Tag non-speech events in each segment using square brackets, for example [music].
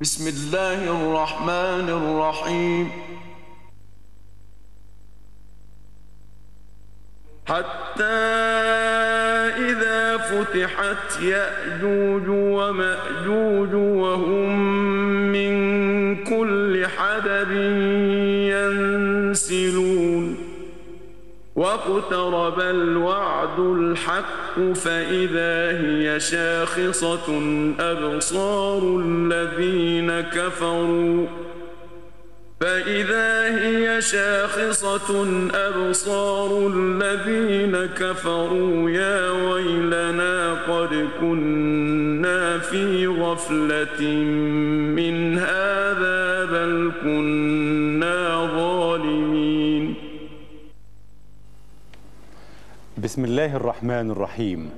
بسم الله الرحمن الرحيم. حتى إذا فتحت يأجوج ومأجوج وهم من كل حدب ينسلون. واقترب الوعد الحق فإذا هي شاخصة أبصار الذين كفروا فإذا هي شاخصة أبصار الذين كفروا يا ويلنا قد كنا في غفلة من هذا بسم الله الرحمن الرحيم.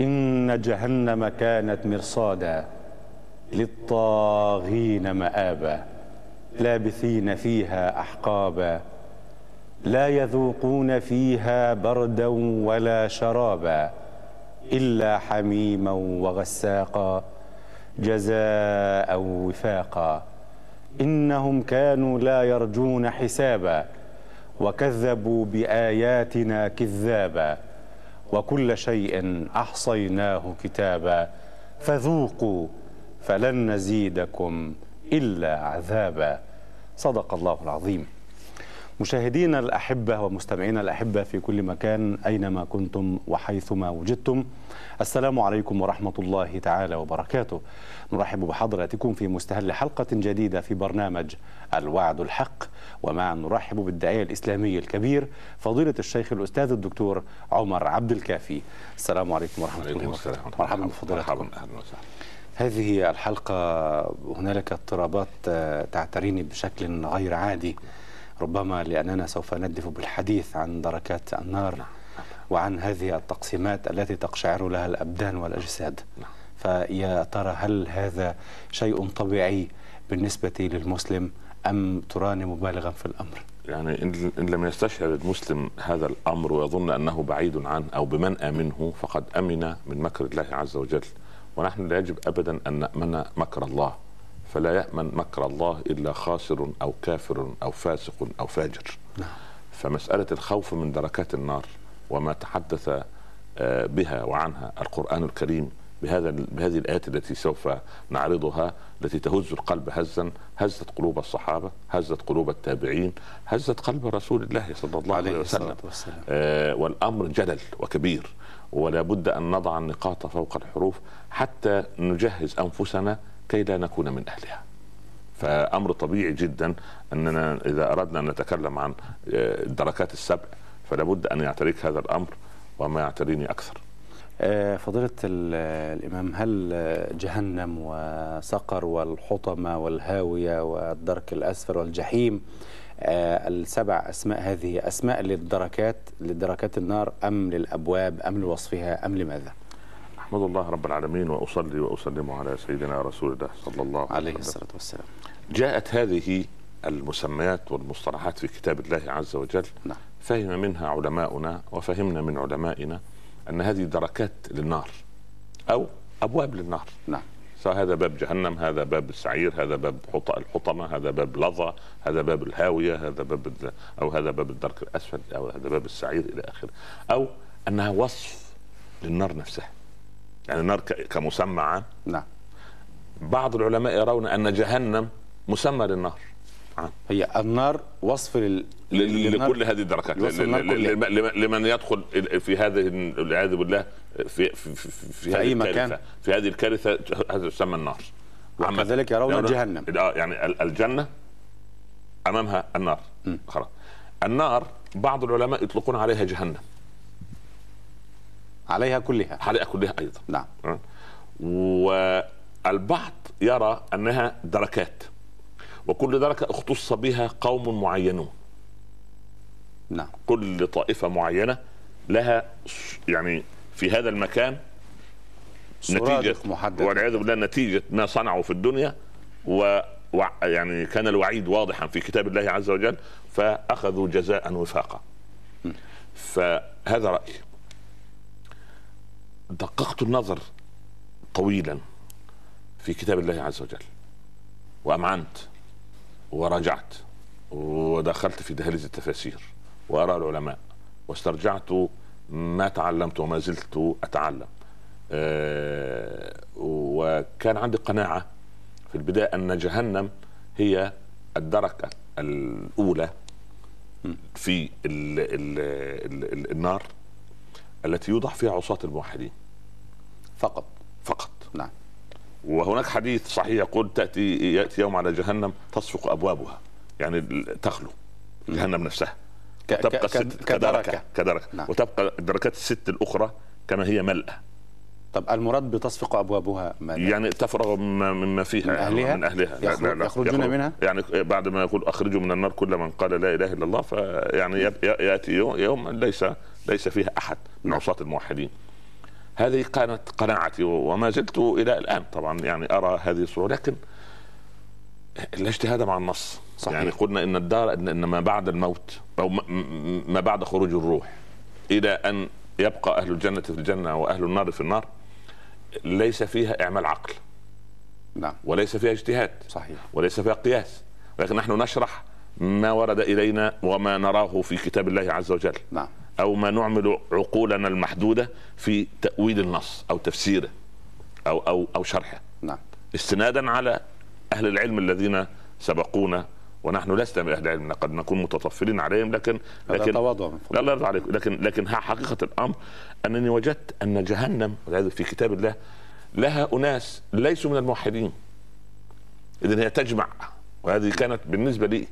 إن جهنم كانت مرصادا للطاغين مآبا لابثين فيها أحقابا لا يذوقون فيها بردا ولا شرابا إلا حميما وغساقا جزاء وفاقا. إنهم كانوا لا يرجون حسابا. وكذبوا بآياتنا كذابا وكل شيء أحصيناه كتابا فذوقوا فلن نزيدكم إلا عذابا. صدق الله العظيم. مشاهدينا الأحبة ومستمعينا الأحبة في كل مكان أينما كنتم وحيثما وجدتم السلام عليكم ورحمة الله تعالى وبركاته. نرحب بحضراتكم في مستهل حلقة جديدة في برنامج الوعد الحق ومع نرحب بالداعية الاسلامي الكبير فضيلة الشيخ الأستاذ الدكتور عمر عبد الكافي. السلام عليكم ورحمة الله وبركاته. مرحبا بفضيلتكم. أهلا وسهلا. هذه الحلقة هنالك اضطرابات تعتريني بشكل غير عادي. ربما لأننا سوف ندف بالحديث عن دركات النار وعن هذه التقسيمات التي تقشعر لها الأبدان والأجساد. فيا ترى هل هذا شيء طبيعي بالنسبة للمسلم أم تراني مبالغا في الأمر؟ يعني إن إن لم يستشعر المسلم هذا الأمر ويظن أنه بعيد عنه أو بمنأى منه فقد أمن من مكر الله عز وجل. ونحن لا يجب أبدا أن نأمن مكر الله. فلا يأمن مكر الله إلا خاسر أو كافر أو فاسق أو فاجر. نعم. فمسألة الخوف من دركات النار وما تحدث آه، بها وعنها القرآن الكريم بهذا بهذه الآيات التي سوف نعرضها التي تهز القلب هزا هزت قلوب الصحابة هزت قلوب التابعين هزت قلب رسول الله صلى الله عليه وسلم. آه، والأمر جلل وكبير ولا بد أن نضع النقاط فوق الحروف حتى نجهز أنفسنا كي لا نكون من أهلها. فأمر طبيعي جدا أننا إذا أردنا أن نتكلم عن آه، الدركات السبع فلا بد أن يعتريك هذا الأمر وما يعتريني أكثر. آه، فضيلة ال- الإمام هل جهنم وسقر والحطمة والهاوية والدرك الأسفل والجحيم آه، السبع أسماء هذه أسماء للدركات لدركات النار أم للأبواب أم لوصفها أم لماذا؟ احمد الله رب العالمين وأصلي وأسلم على سيدنا رسول الله صلى الله عليه عليه وسلم. الصلاة والسلام. جاءت هذه المسميات والمصطلحات في كتاب الله عز وجل. نعم. فهم منها علماؤنا وفهمنا من علمائنا أن هذه دركات للنار أو أبواب للنار. نعم. سواء هذا باب جهنم هذا باب السعير هذا باب حط- الحطمة هذا باب لظى هذا باب الهاوية هذا باب أو هذا باب الدرك الأسفل أو هذا باب السعير إلى آخره. أو أنها وصف للنار نفسها. يعني النار كمسمى عام نعم. بعض العلماء يرون أن جهنم مسمى للنار. عام هي النار وصف لل... لكل هذه الدركات. لمن يدخل في هذه والعياذ بالله في في في, في, أي هذه مكان. في هذه الكارثة هذا يسمى النار. وكذلك يرون جهنم. يعني ال- الجنة أمامها النار. خلاص. النار بعض العلماء يطلقون عليها جهنم. عليها كلها. عليها كلها أيضا. نعم؟ والبعض يرى أنها دركات وكل دركة اختص بها قوم معينون. نعم. كل طائفة معينة لها يعني في هذا المكان نتيجة. محددة. والعياذ بالله نتيجة ما صنعوا في الدنيا و يعني كان الوعيد واضحا في كتاب الله عز وجل فأخذوا جزاء وفاقا. فهذا رأيي. دققت النظر طويلا في كتاب الله عز وجل وأمعنت وراجعت ودخلت في دهاليز التفاسير وآراء العلماء واسترجعت ما تعلمت وما زلت أتعلم. أه وكان عندي قناعة في البداية أن جهنم هي الدركة الأولى في ال ال ال ال النار التي يوضع فيها عصاة الموحدين. فقط. فقط. نعم. وهناك حديث صحيح يقول تأتي يأتي يوم على جهنم تصفق أبوابها. يعني تخلو جهنم نفسها. تبقى كدركة. كدركة. كدركة. نعم. وتبقى الدركات الست الأخرى كما هي ملأى طب المراد بتصفق أبوابها ماذا؟ يعني تفرغ مما فيها من أهلها؟ من أهلها. يخرج- يخرجون يخرج- منها؟ يعني بعد ما يقول أخرجوا من النار كل من قال لا إله إلا الله فيعني يأتي يوم, يوم ليس ليس فيها أحد من عصاة الموحدين. هذه كانت قناعتي وما زلت إلى الآن. طبعا يعني أرى هذه الصورة لكن لا اجتهاد مع النص صحيح. يعني قلنا إن الدار إن ما بعد الموت أو ما بعد خروج الروح إلى أن يبقى أهل الجنة في الجنة وأهل النار في النار ليس فيها إعمال عقل. نعم. وليس فيها اجتهاد. صحيح. وليس فيها قياس. ولكن نحن نشرح ما ورد إلينا وما نراه في كتاب الله عز وجل. نعم. أو ما نعمل عقولنا المحدودة في تأويل النص أو تفسيره أو أو أو شرحه. نعم. استنادا على أهل العلم الذين سبقونا ونحن لسنا من أهل العلم قد نكون متطفلين عليهم لكن لكن تواضع لا فضلك. الله يرضى عليك. لكن لكن ها حقيقة الأمر أنني وجدت أن جهنم في كتاب الله لها أناس ليسوا من الموحدين. اذا هي تجمع. وهذه كانت بالنسبة لي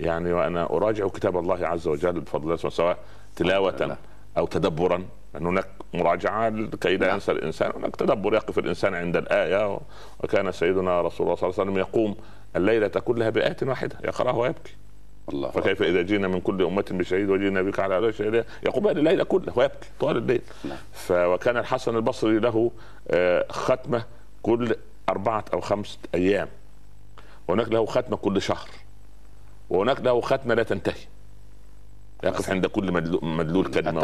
يعني وأنا أراجع كتاب الله عز وجل بفضل الله سواء تلاوة. أو تدبرا. لأن هناك مراجعة كي لا. ينسى الإنسان. هناك تدبر يقف الإنسان عند الآية. وكان سيدنا رسول الله صلى الله عليه وسلم يقوم الليلة كلها بآية واحدة يقرأها ويبكي. الله فكيف إذا جينا من كل أمة بشهيد وجينا بك على هؤلاء شهيدا يقوم الليلة كلها ويبكي طوال الليل. نعم. وكان الحسن البصري له آه، ختمة كل أربعة أو خمسة أيام. وهناك له ختمة كل شهر. وهناك له ختمة لا تنتهي. يقف عند كل مدلول, مدلول كلمة ما-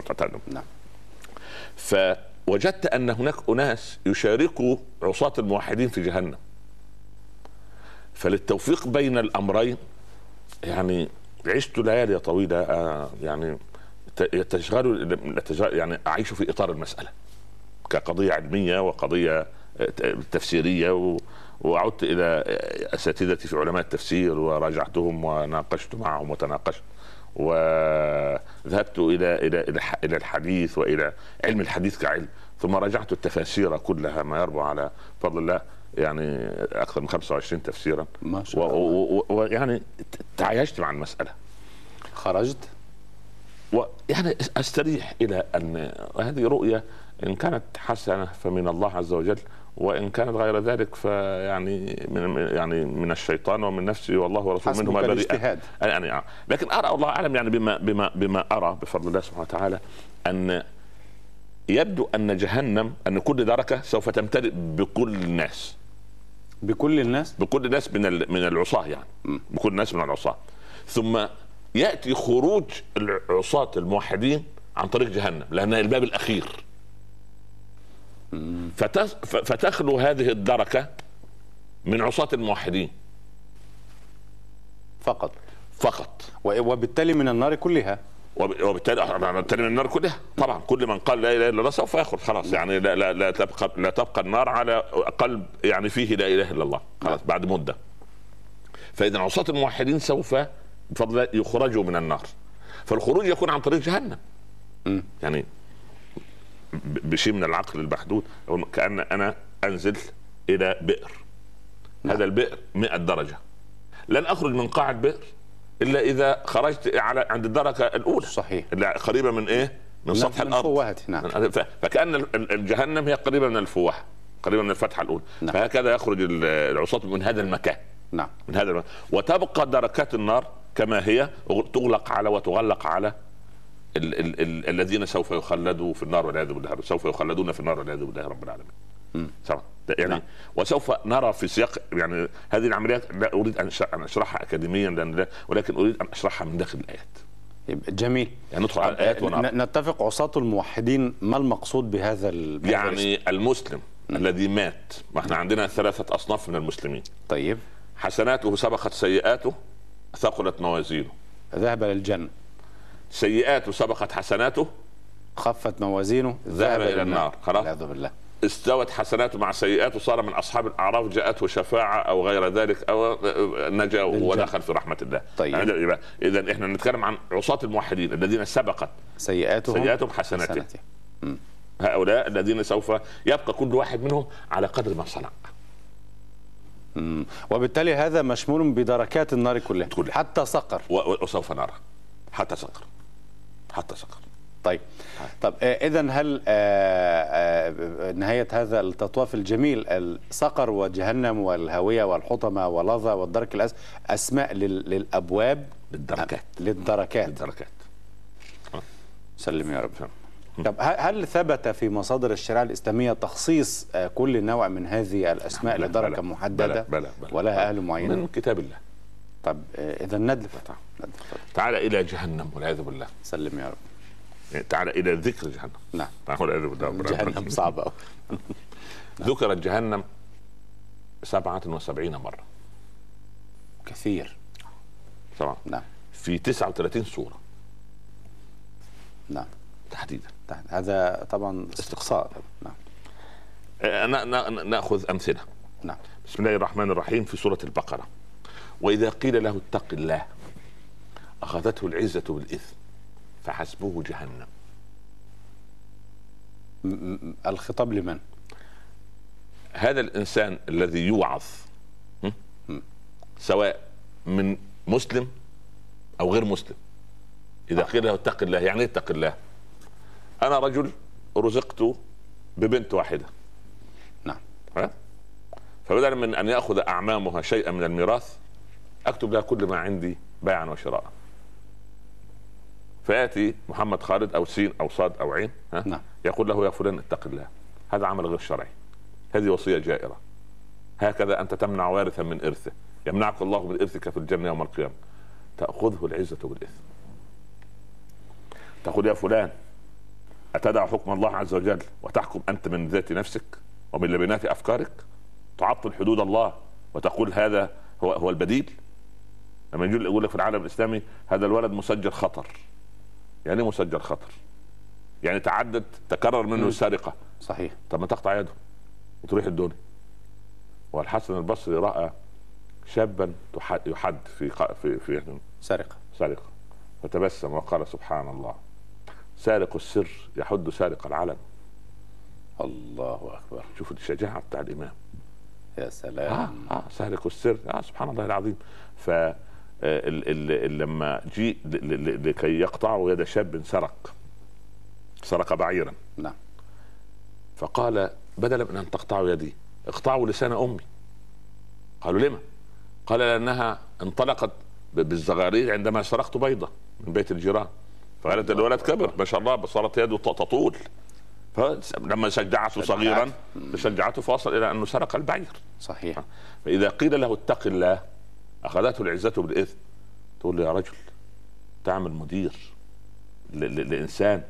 تتدبر. نعم. فوجدت أن هناك أناس يشاركوا عصاة الموحدين في جهنم. فللتوفيق بين الأمرين يعني عشت ليالي طويلة آه، يعني تشغل يعني أعيش في إطار المسألة كقضية علمية وقضية آه، تفسيرية و وعدت إلى آه، أساتذتي في علماء التفسير وراجعتهم وناقشت معهم وتناقشت. وذهبت إلى إلى إلى الح- إلى الحديث وإلى علم الحديث كعلم ثم راجعت التفاسير كلها ما يربو على فضل الله يعني أكثر من 25 تفسيرا. ما شاء الله. ويعني تعايشت مع المسألة. خرجت؟ ويعني أستريح إلى أن هذه رؤية إن كانت حسنة فمن الله عز وجل وإن كانت غير ذلك فيعني من يعني من الشيطان ومن نفسي والله ورسوله منهما الاجتهاد يعني. لكن ارى الله أعلم يعني بما بما بما أرى بفضل الله سبحانه وتعالى أن يبدو أن جهنم أن كل دركة سوف تمتلئ بكل الناس. بكل الناس؟ بكل الناس من من العصاة يعني. بكل الناس من العصاة. ثم يأتي خروج العصاة الموحدين عن طريق جهنم لأنها الباب الأخير. فتخلو هذه الدركة من عصاة الموحدين. فقط. فقط. وبالتالي من النار كلها. وب- وبالتالي بالتالي من النار كلها. طبعا كل من قال لا إله إلا الله سوف يخرج خلاص يعني لا لا لا تبقى لا تبقى النار على قلب يعني فيه لا إله إلا الله. خلاص بعد مدة. فإذا عصاة الموحدين سوف بفضل يخرجوا من النار. فالخروج يكون عن طريق جهنم. يعني بشيء من العقل المحدود كأن أنا أنزل إلى بئر. نعم. هذا البئر 100 درجة. لن أخرج من قاع البئر إلا إذا خرجت على عند الدرجه الأولى. صحيح. قريبة من إيه؟ من سطح من الأرض. فوهة نعم. فكأن ال- ال- الجهنم هي قريبة من الفوحه قريبة من الفتحة الأولى. نعم. فهكذا يخرج ال- العصاة من هذا المكان. نعم. من هذا المكان. وتبقى دركات النار كما هي تغلق على وتغلق على ال ال ال الذين سوف يخلدوا في النار والعياذ بالله سوف يخلدون في النار والعياذ بالله رب العالمين. سواء يعني نعم. وسوف نرى في سياق يعني هذه العمليات لا أريد أن أشرحها اكاديميا لأن لا ولكن أريد أن أشرحها من داخل الآيات. جميل. يعني ندخل على الآيات ن- نتفق عصاة الموحدين ما المقصود بهذا؟ يعني المسلم الذي مات. ما إحنا عندنا ثلاثة أصناف من المسلمين. طيب. حسناته سبقت سيئاته ثقلت موازينه. ذهب للجنة سيئاته سبقت حسناته خفت موازينه ذهب إلى النار. خلاص. والعياذ بالله استوت حسناته مع سيئاته صار من أصحاب الأعراف جاءته شفاعة أو غير ذلك أو نجا ودخل في رحمة الله طيب. يعني اذا إحنا نتكلم عن عصاة الموحدين الذين سبقت سيئاتهم سيئاتهم حسناتهم. هؤلاء الذين سوف يبقى كل واحد منهم على قدر ما صنع مم. وبالتالي هذا مشمول بدركات النار كلها كلها. حتى و- وسوف نرى حتى سقر حتى سقر طيب. طب اذا هل آه، آه، نهاية هذا التطواف الجميل السقر وجهنم والهاويه والحطمة ولظى والدرك الأس أسماء لل- للأبواب؟ للدركات. آه، للدركات. الدركات سلم يا رب. طب ه- هل ثبت في مصادر الشريعة الإسلامية تخصيص آه، كل نوع من هذه الأسماء لدرجه بلى- محددة؟ بلى- بلى- بلى. ولها أهل معينين من كتاب الله. طب إذا ندلف. ندلف. تعال إلى جهنم والعياذ بالله. سلم يا رب. يعني تعال إلى ذكر جهنم. نعم. والعياذ بالله جهنم. صعبه. [laughs] ذكرت جهنم سبعة وسبعين مرة. كثير. طبعا. نعم. في 39 سورة. نعم. تحديدا. هذا طبعا استقصاء. نعم. آه، نا- نا- نأخذ أمثلة. نعم. بسم الله الرحمن الرحيم في سورة البقرة. وإذا قيل له اتق الله أخذته العزة بالإثم فحسبه جهنم الخطاب لمن؟ هذا الإنسان الذي يوعظ. سواء من مسلم أو غير مسلم إذا قيل له اتق الله يعني إيه اتق الله أنا رجل رزقت ببنت واحدة نعم؟ فبدلا من أن يأخذ أعمامها شيئا من الميراث أكتب لها كل ما عندي بيعا وشراء. فيأتي محمد خالد أو سين أو صاد أو عين ها؟ نعم. يقول له يا فلان اتق الله هذا عمل غير شرعي. هذه وصية جائرة. هكذا أنت تمنع وارثا من إرثه. يمنعك الله من إرثك في الجنة يوم القيامة. تأخذه العزة بالاثم تقول يا فلان أتدع حكم الله عز وجل وتحكم أنت من ذات نفسك ومن لبنات أفكارك؟ تعطل حدود الله وتقول هذا هو هو البديل؟ لما يجي يقول لك في العالم الإسلامي هذا الولد مسجل خطر. يعني إيه مسجل خطر؟ يعني تعدد تكرر منه مم. السرقة. صحيح. طب ما تقطع يده وتروح الدنيا. والحسن البصري رأى شابا يحد في في في سرقة. سرقة. فتبسم وقال سبحان الله. سارق السر يحد سارق العلن. الله أكبر. شوف الشجاعة بتاع الإمام. يا سلام. آه سارق السر. آه سبحان الله العظيم. ف لما جيء ل- ل- لكي يقطعوا يد شاب سرق. سرق بعيرا. نعم. فقال بدلا من أن تقطعوا يدي اقطعوا لسان أمي. قالوا لما؟ قال لأنها انطلقت ب- بالزغارير عندما سرقت بيضة من بيت الجيران. فقالت الولد كبر ما شاء الله صارت يده تطول. فلما شجعته صغيرا شجعته فوصل إلى أنه سرق البعير. صحيح. فإذا قيل له اتق الله أخذته العزة بالاثم تقول له يا رجل تعمل مدير لإنسان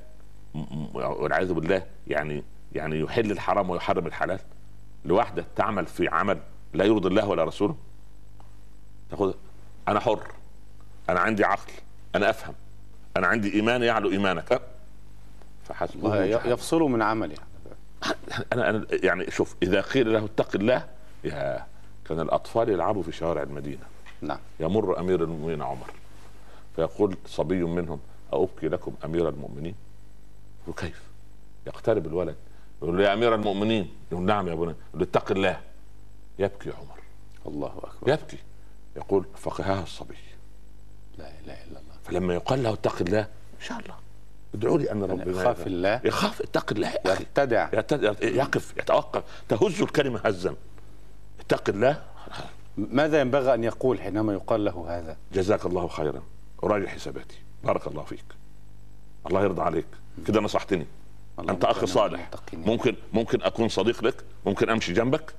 والعياذ بالله يعني يعني يحل الحرام ويحرم الحلال. لوحدة تعمل في عمل لا يرضي الله ولا رسوله. تقول أنا حر أنا عندي عقل أنا أفهم أنا عندي إيمان يعلو إيمانك. أه. فحسبه الله ي- جهنم. يفصل من عمله [laughs] أنا أنا يعني شوف إذا قيل له اتق الله يا كان الأطفال يلعبوا في شوارع المدينة. نعم. يمر أمير المؤمنين عمر فيقول صبي منهم أبكي لكم أمير المؤمنين؟ يقول كيف؟ يقترب الولد يقول له يا أمير المؤمنين. يقول نعم يا بني يقول اتق الله. يبكي عمر. الله أكبر. يبكي. يقول فقهها الصبي. لا إله إلا الله. فلما يقال له اتق الله إن شاء الله. ادعوا لي أن ربنا يخاف. الله. يخاف اتق الله. يرتدع يقف يتوقف. تهز الكلمة هزا. اتق الله. ماذا ينبغي أن يقول حينما يقال له هذا؟ جزاك الله خيرا. أراجع حساباتي. بارك الله فيك. الله يرضى عليك. كده نصحتني. أنت أخ صالح. ممكن ممكن أكون صديق لك. ممكن أمشي جنبك.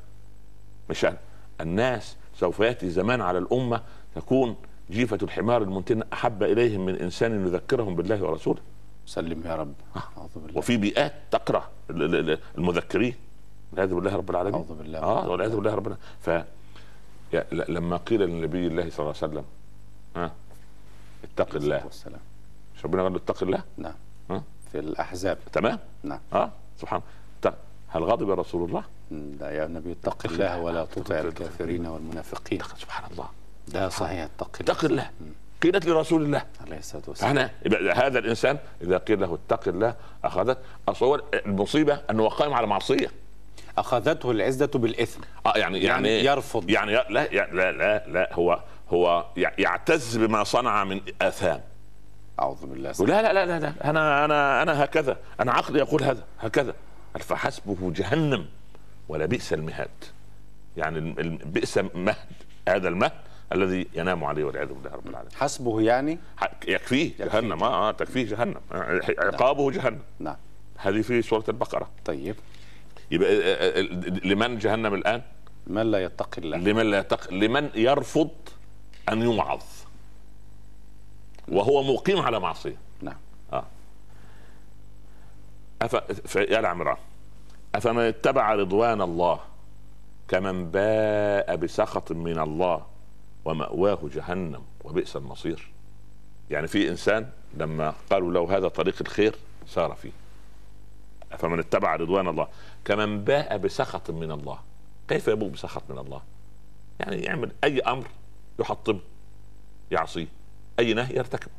مش أنا. الناس سوف يأتي زمان على الأمة تكون جيفة الحمار المنتن أحب إليهم من إنسان يذكرهم بالله ورسوله. سلم يا رب. أعوذ بالله. وفي بيئات ال- المذكرين. والعياذ بالله رب العالمين. أعوذ بالله. آه والعياذ بالله رب العالمين. ل- لما قيل للنبي الله صلى الله عليه وسلم ها اتق الله. والسلام. مش ربنا قال له اتق الله؟ نعم. ها؟ في الأحزاب. تمام؟ نعم. آه سبحان ت- هل غضب رسول الله؟ لا يا نبي اتق الله ولا تطع الكافرين والمنافقين. سبحان الله. ده صحيح اتق الله. اتق الله قيلت لرسول الله. عليه الصلاة والسلام. يبقى هذا الإنسان إذا قيل له اتق الله أخذت اصور المصيبة أنه قائم على معصية. أخذته العزة بالإثم. آه يعني يعني, يعني يرفض. يعني لا لا لا لا, هو هو يع- يعتز بما صنع من آثام. أعوذ بالله. لا لا لا لا, لا. أنا أنا أنا هكذا. أنا عقلي يقول هذا. هكذا. فحسبه جهنم ولا بئس المهاد. يعني بئس مهد. هذا المهد الذي ينام عليه والعياذ بالله رب العالمين. حسبه يعني؟ يكفيه جهنم. آه تكفيه جهنم. عقابه جهنم. نعم. هذه في سورة البقرة. طيب. يبقى آه، آه، لمن جهنم الآن؟ من لا يتق الله. لمن لا يتق لمن يرفض أن يوعظ. وهو مقيم على معصية. نعم. آه. أف... ف... يا العمران أفمن اتبع رضوان الله كمن باء بسخط من الله ومأواه جهنم وبئس المصير؟ يعني في إنسان لما قالوا له هذا طريق الخير سار فيه. فمن اتبع رضوان الله. كمن باء بسخط من الله. كيف يبوء بسخط من الله؟ يعني يعمل أي أمر يحطمه يعصيه أي نهي يرتكبه.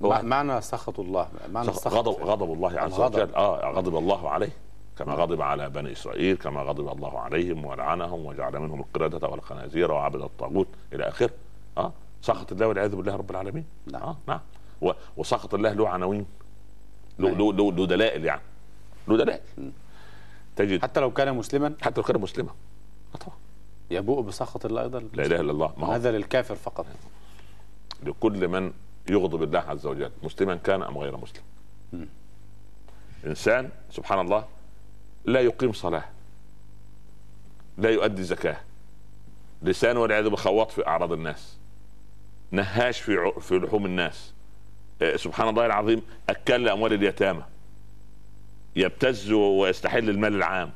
معنى سخط الله معنى سخ- السخط غضب غضب الله عز الغضب. وجل. آه غضب الله عليه كما غضب على بني إسرائيل كما غضب الله عليهم ولعنهم وجعل منهم القردة والخنازير وعبد الطاغوت إلى آخره. آه سخط الله والعياذ بالله رب العالمين. نعم. آه نعم. وسخط الله له عناوين له نعم. له له له دلائل يعني. دلائل. تجد حتى لو كان مسلما. حتى لو كان مسلما. آه طبعا. يبوء بسخط الله أيضا. لا إله إلا الله. ما هو؟ هذا للكافر فقط. لكل من يغضب الله عز وجل مسلما كان أم غير مسلم. مم. إنسان سبحان الله لا يقيم صلاة لا يؤدي زكاة. لسانه والعياذ بالله خواط في أعراض الناس نهاش في في لحوم الناس. آه، سبحان الله العظيم أكل لاموال اليتامى. يبتز ويستحل المال العام.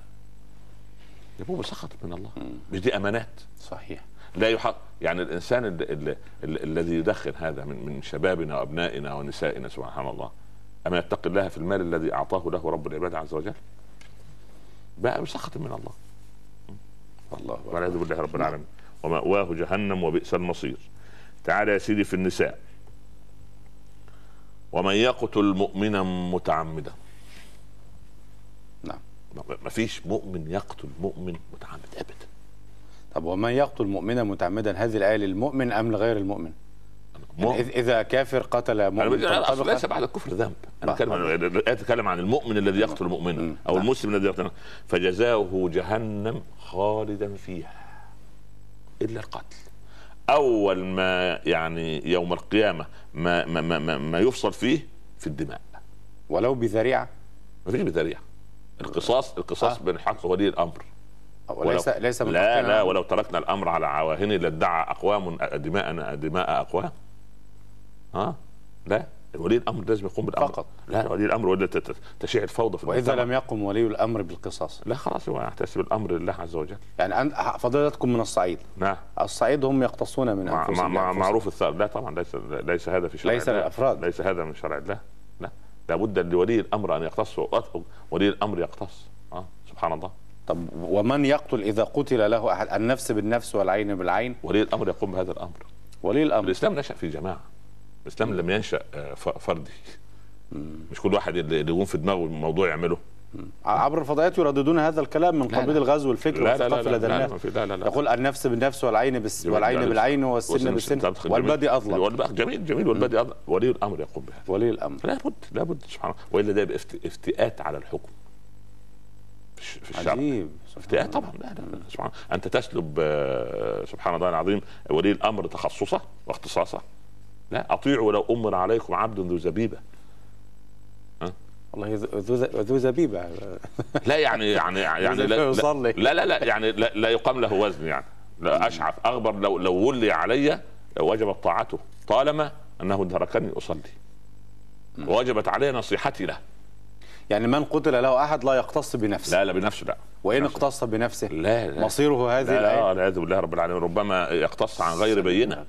يبقى بسخط من الله. مش دي أمانات. صحيح. لا يحق. يعني الإنسان ال- ال- ال- الذي يدخن هذا من من شبابنا وأبنائنا ونسائنا سبحان الله. أما يتقي الله في المال الذي أعطاه له رب العباد عز وجل؟ بقى بسخط من الله. والله أكبر. والعياذ بالله رب العالمين. ومأواه جهنم وبئس المصير. تعال يا سيدي في النساء. ومن يقتل مؤمنا متعمدا. ما- فيش مؤمن يقتل مؤمن متعمد ابدا. طب ومن يقتل مؤمنا متعمدا هذه الآية للمؤمن أم لغير المؤمن؟ يعني مؤمن. إذا كافر قتل مؤمن أنا ليس بعد الكفر ذنب. أنا. أتكلم عن المؤمن الذي يقتل مؤمنا. أو نعم. المسلم الذي يقتل. فجزاؤه جهنم خالدا فيها إلا القتل. أول ما يعني يوم القيامة ما ما ما, ما, ما يفصل فيه في الدماء. ولو بذريعة. ما فيش بذريعة. القصاص القصاص آه. بين الحق ولي الأمر وليس ولو- ليس من لا لا ولو تركنا الأمر على عواهنه لادعى أقوام دماءنا دماء أقوام ها لا ولي الأمر لازم يقوم بالأمر فقط. لا ولي الأمر ولا تشيع الفوضى في وإذا. لم يقم ولي الأمر بالقصاص لا خلاص هو يحتسب الأمر لله عز وجل يعني فضيلتكم من الصعيد نعم الصعيد هم يقتصون من مع, مع, أنفسهم مع بأنفسهم. معروف الثار لا طبعا ليس ليس هذا في شرع ليس الله. للأفراد. ليس هذا من شرع الله لا لابد لولي الأمر أن يقتص. ولي الأمر يقتص. آه سبحان الله. طب ومن يقتل إذا قتل له أحد؟ النفس بالنفس والعين بالعين؟ ولي الأمر يقوم بهذا الأمر. ولي الأمر. الإسلام نشأ في جماعة الإسلام لم ينشأ آه، فردي. مش كل واحد اللي يقوم في دماغه الموضوع يعمله. عبر الفضائيات يرددون هذا الكلام من قبيل. الغزو والفكر لا لا لا والثقافه لا لا لا لا لا. يقول النفس بالنفس والعين جميل. والعين بالعين والسن بالسن. جميل. اظلم جميل جميل. والبدي اظلم ولي الأمر يقوم بهذا. ولي الأمر. لابد لابد سبحان الله. وإلا ده يبقى افتئات على الحكم. في الش- في الشرع. عجيب. افتئات. طبعا. لا لا لا سبحان الله. أنت تسلب آه، سبحان الله العظيم ولي الأمر تخصصه واختصاصه. لا اطيعوا ولو أمر عليكم عبد ذو زبيبة. والله ذو- زبيبة. لا يعني يعني [laughs] يعني لا. لا لا, لا يعني لا, لا يقام له وزن يعني. لا أشعث. أغبر لو لو ولي علي وجبت طاعته. طالما أنه تركني أصلي. ووجبت علي نصيحتي له. يعني من قتل له أحد لا يقتص بنفسه. لا لا بنفسه لا. وإن. اقتص بنفسه. لا لا. مصيره هذه لا الايه لا والعياذ بالله رب العالمين. ربما يقتص عن غير بينة.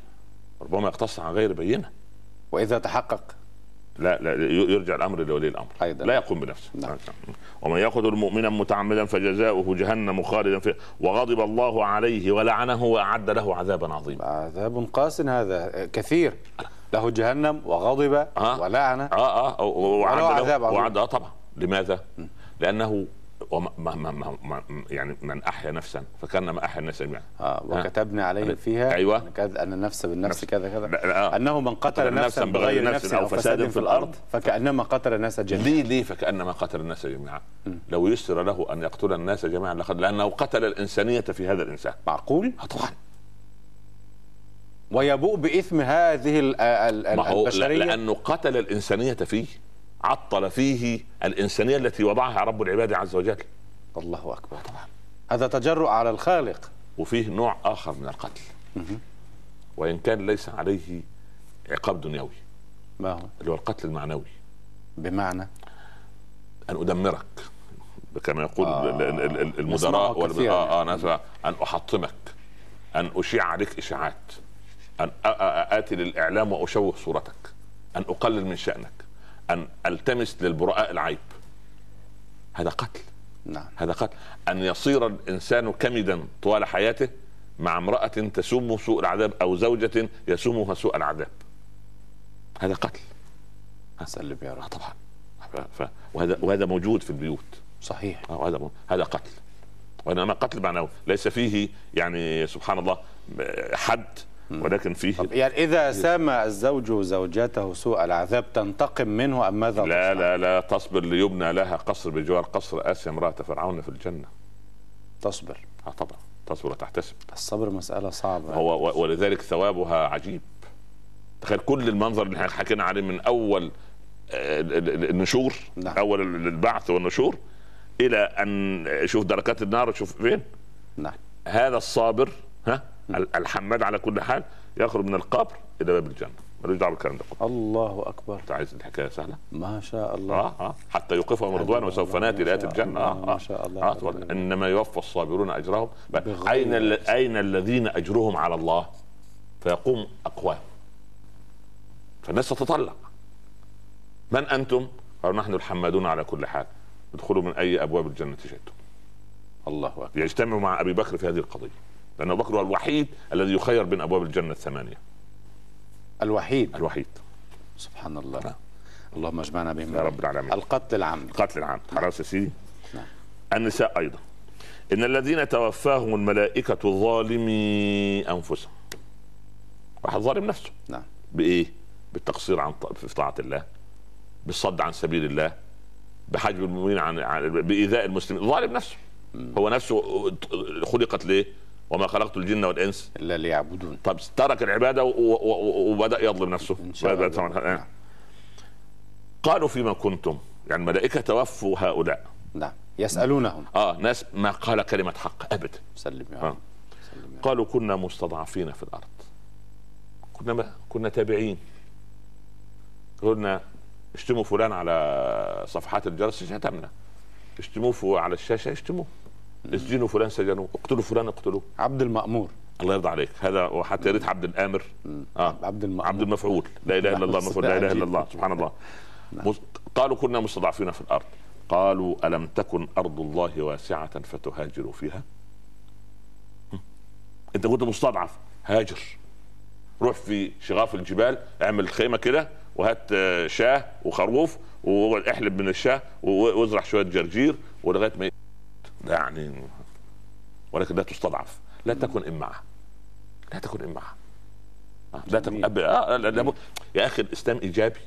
ربما يقتص عن غير بينة. وإذا تحقق. لا لا يرجع الأمر لولي الأمر أيضا. لا يقوم بنفسه نعم. ومن يقتل مؤمنا متعمدا فجزاؤه جهنم خالدا فيها وغضب الله عليه ولعنه وأعد له عذابا عظيما عذاب قاس هذا كثير له جهنم وغضب آه. ولعنه آه آه وعد له عذاب عظيم. وعد آه طبعا لماذا؟ لأنه وما ما ما ما يعني من أحيا نفسا فكانما أحيا الناس جميعا. آه وكتبنا عليهم فيها أيوة. أن النفس بالنفس نفس. كذا كذا. آه. أنه من قتل نفسا بغير نفس أو فساد في الأرض. فكأنما قتل الناس جميعا. ليه ليه فكأنما قتل الناس جميعا؟ لو يسر له أن يقتل الناس جميعا لقد لأنه قتل الإنسانية في هذا الإنسان. معقول؟ طبعا ويبوء بإثم هذه البشرية؟ لأنه قتل الإنسانية فيه. عطل فيه الإنسانية التي وضعها رب العباد عز وجل. الله أكبر. طبعا هذا تجرؤ على الخالق. وفيه نوع آخر من القتل. وإن كان ليس عليه عقاب دنيوي. ما هو؟ اللي هو القتل المعنوي. بمعنى؟ أن أدمرك. كما يقول آه. ال- ال- ال- ال- المدراء نسمعه وال- كثيراً. آه آه ناس أن أحطمك. أن أشيع عليك إشاعات. أن آ- آ- آتي للإعلام وأشوه صورتك. أن أقلل من شأنك. أن ألتمس للبراء العيب. هذا قتل. نعم. هذا قتل. أن يصير الإنسان كمدا طوال حياته مع امرأة تسوم سوء العذاب أو زوجة يسومها سوء العذاب. هذا قتل. سلم يا آه رب طبعا. ف... وهذا وهذا موجود في البيوت. صحيح. آه، هذا هذا قتل. وإنما قتل معنوي ليس فيه يعني سبحان الله حد ولكن فيه طب يعني إذا سام الزوج زوجته سوء العذاب تنتقم منه أم ماذا لا؟ لا لا تصبر ليبنى لها قصر بجوار قصر آسيا امرأة فرعون في الجنة. تصبر. آه طبعا. تصبر وتحتسب. الصبر مسألة صعبة. هو ولذلك ثوابها عجيب. تخيل كل المنظر اللي إحنا حكينا عليه من أول آه، ال- ال- النشور نعم. أول ال- البعث والنشور إلى أن شوف دركات النار شوف فين؟ نعم. هذا الصابر ها الحماد على كل حال يخرج من القبر إلى باب الجنة. ملوش دعوة بالكلام ده. الله أكبر. أنت عايز الحكاية سهلة؟ ما شاء الله. آه آه. حتى يوقفهم رضوان وسوف نأتي لآت الجنة. آه ما آه شاء الله. آه طبعاً. إنما يوفى الصابرون أجرهم. أين ال- أين الذين أجرهم على الله؟ فيقوم أقوام. فالناس تتطلع من أنتم؟ قالوا نحن الحمادون على كل حال. ادخلوا من أي أبواب الجنة شئتم. الله أكبر. يجتمع مع أبي بكر في هذه القضية. لأن أبو بكر هو الوحيد الذي يخير بين أبواب الجنة الثمانية. الوحيد؟ الوحيد. سبحان الله. نعم. اللهم اجمعنا بهم. يا رب العالمين. القتل العمد القتل العام. خلاص يا سيدي نعم. النساء أيضا. إن الذين توفاهم الملائكة ظالمي أنفسهم. واحد ظالم نفسه. نعم. بإيه؟ بالتقصير عن ط- في طاعة الله. بالصد عن سبيل الله. بحجب المؤمنين عن, عن بإيذاء المسلمين. ظالم نفسه. هو نفسه خلقت ليه؟ وما خلقت الجن والإنس. إلا ليعبدون. طب ترك العبادة وبدأ يظلم نفسه. إن شاء الله. طبعاً. نعم. قالوا فيما كنتم. يعني الملائكه توفوا هؤلاء. نعم. يسألونهم. آه ناس ما قال كلمة حق. ابدا سلم يا آه. سلم يا. قالوا كنا مستضعفين في الأرض. كنا ما كنا تابعين. قلنا اشتموا فلان على صفحات الجرس شتمنا. اشتموه على الشاشة اشتموه. اسجنوا فلان سجنوه. اقتلوا فلان اقتلوه. عبد المأمور. الله يرضى عليك. هذا وحتى يا ريت عبد الآمر. آه. عبد المأمور. عبد المفعول. لا إله إلا الله نعم. مفعول. لا إله إلا. الله. سبحان الله. مس- قالوا كنا مستضعفين في الأرض. قالوا ألم تكن أرض الله واسعة فتهاجروا فيها. أنت كنت مستضعف. هاجر. روح في شغاف الجبال اعمل خيمة كده وهات آه، شاه وخروف وإحلب من الشاه وازرع شوية جرجير ولغاية ما يعني ولكن لا تستضعف. لا تكن امعه لا تكن امعه آه، لا تكن. أب... آه لا يا أخي الإسلام إيجابي.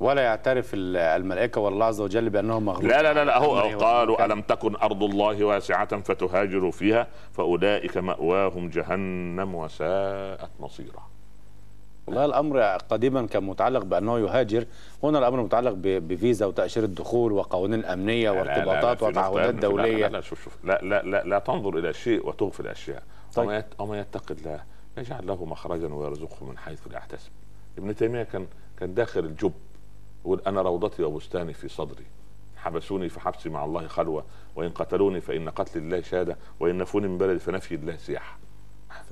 ولا يعترف ال- الملائكة والله عز وجل بأنهم مغلوب لا لا لا, لا هو قالوا. ألم تكن أرض الله واسعة فتهاجروا فيها فأولئك مأواهم جهنم وساءت مصيرا. والله الأمر قديما كان متعلق بأنه يهاجر. هنا الأمر متعلق بفيزا وتأشيرة دخول وقوانين امنيه وارتباطات وتعهدات دوليه لا لا شوف شوف لا لا لا, لا تنظر إلى شيء وتغفل اشياء طيب. وما يت- وما يتقي الله يجعل له مخرجا ويرزقه من حيث لا يحتسب. ابن تيمية كان كان داخل الجب يقول أنا روضتي وبستاني في صدري. حبسوني فحبسي مع الله خلوة وإن قتلوني فإن قتل الله شهادة وإن نفوني من بلدي فنفي الله سياحة.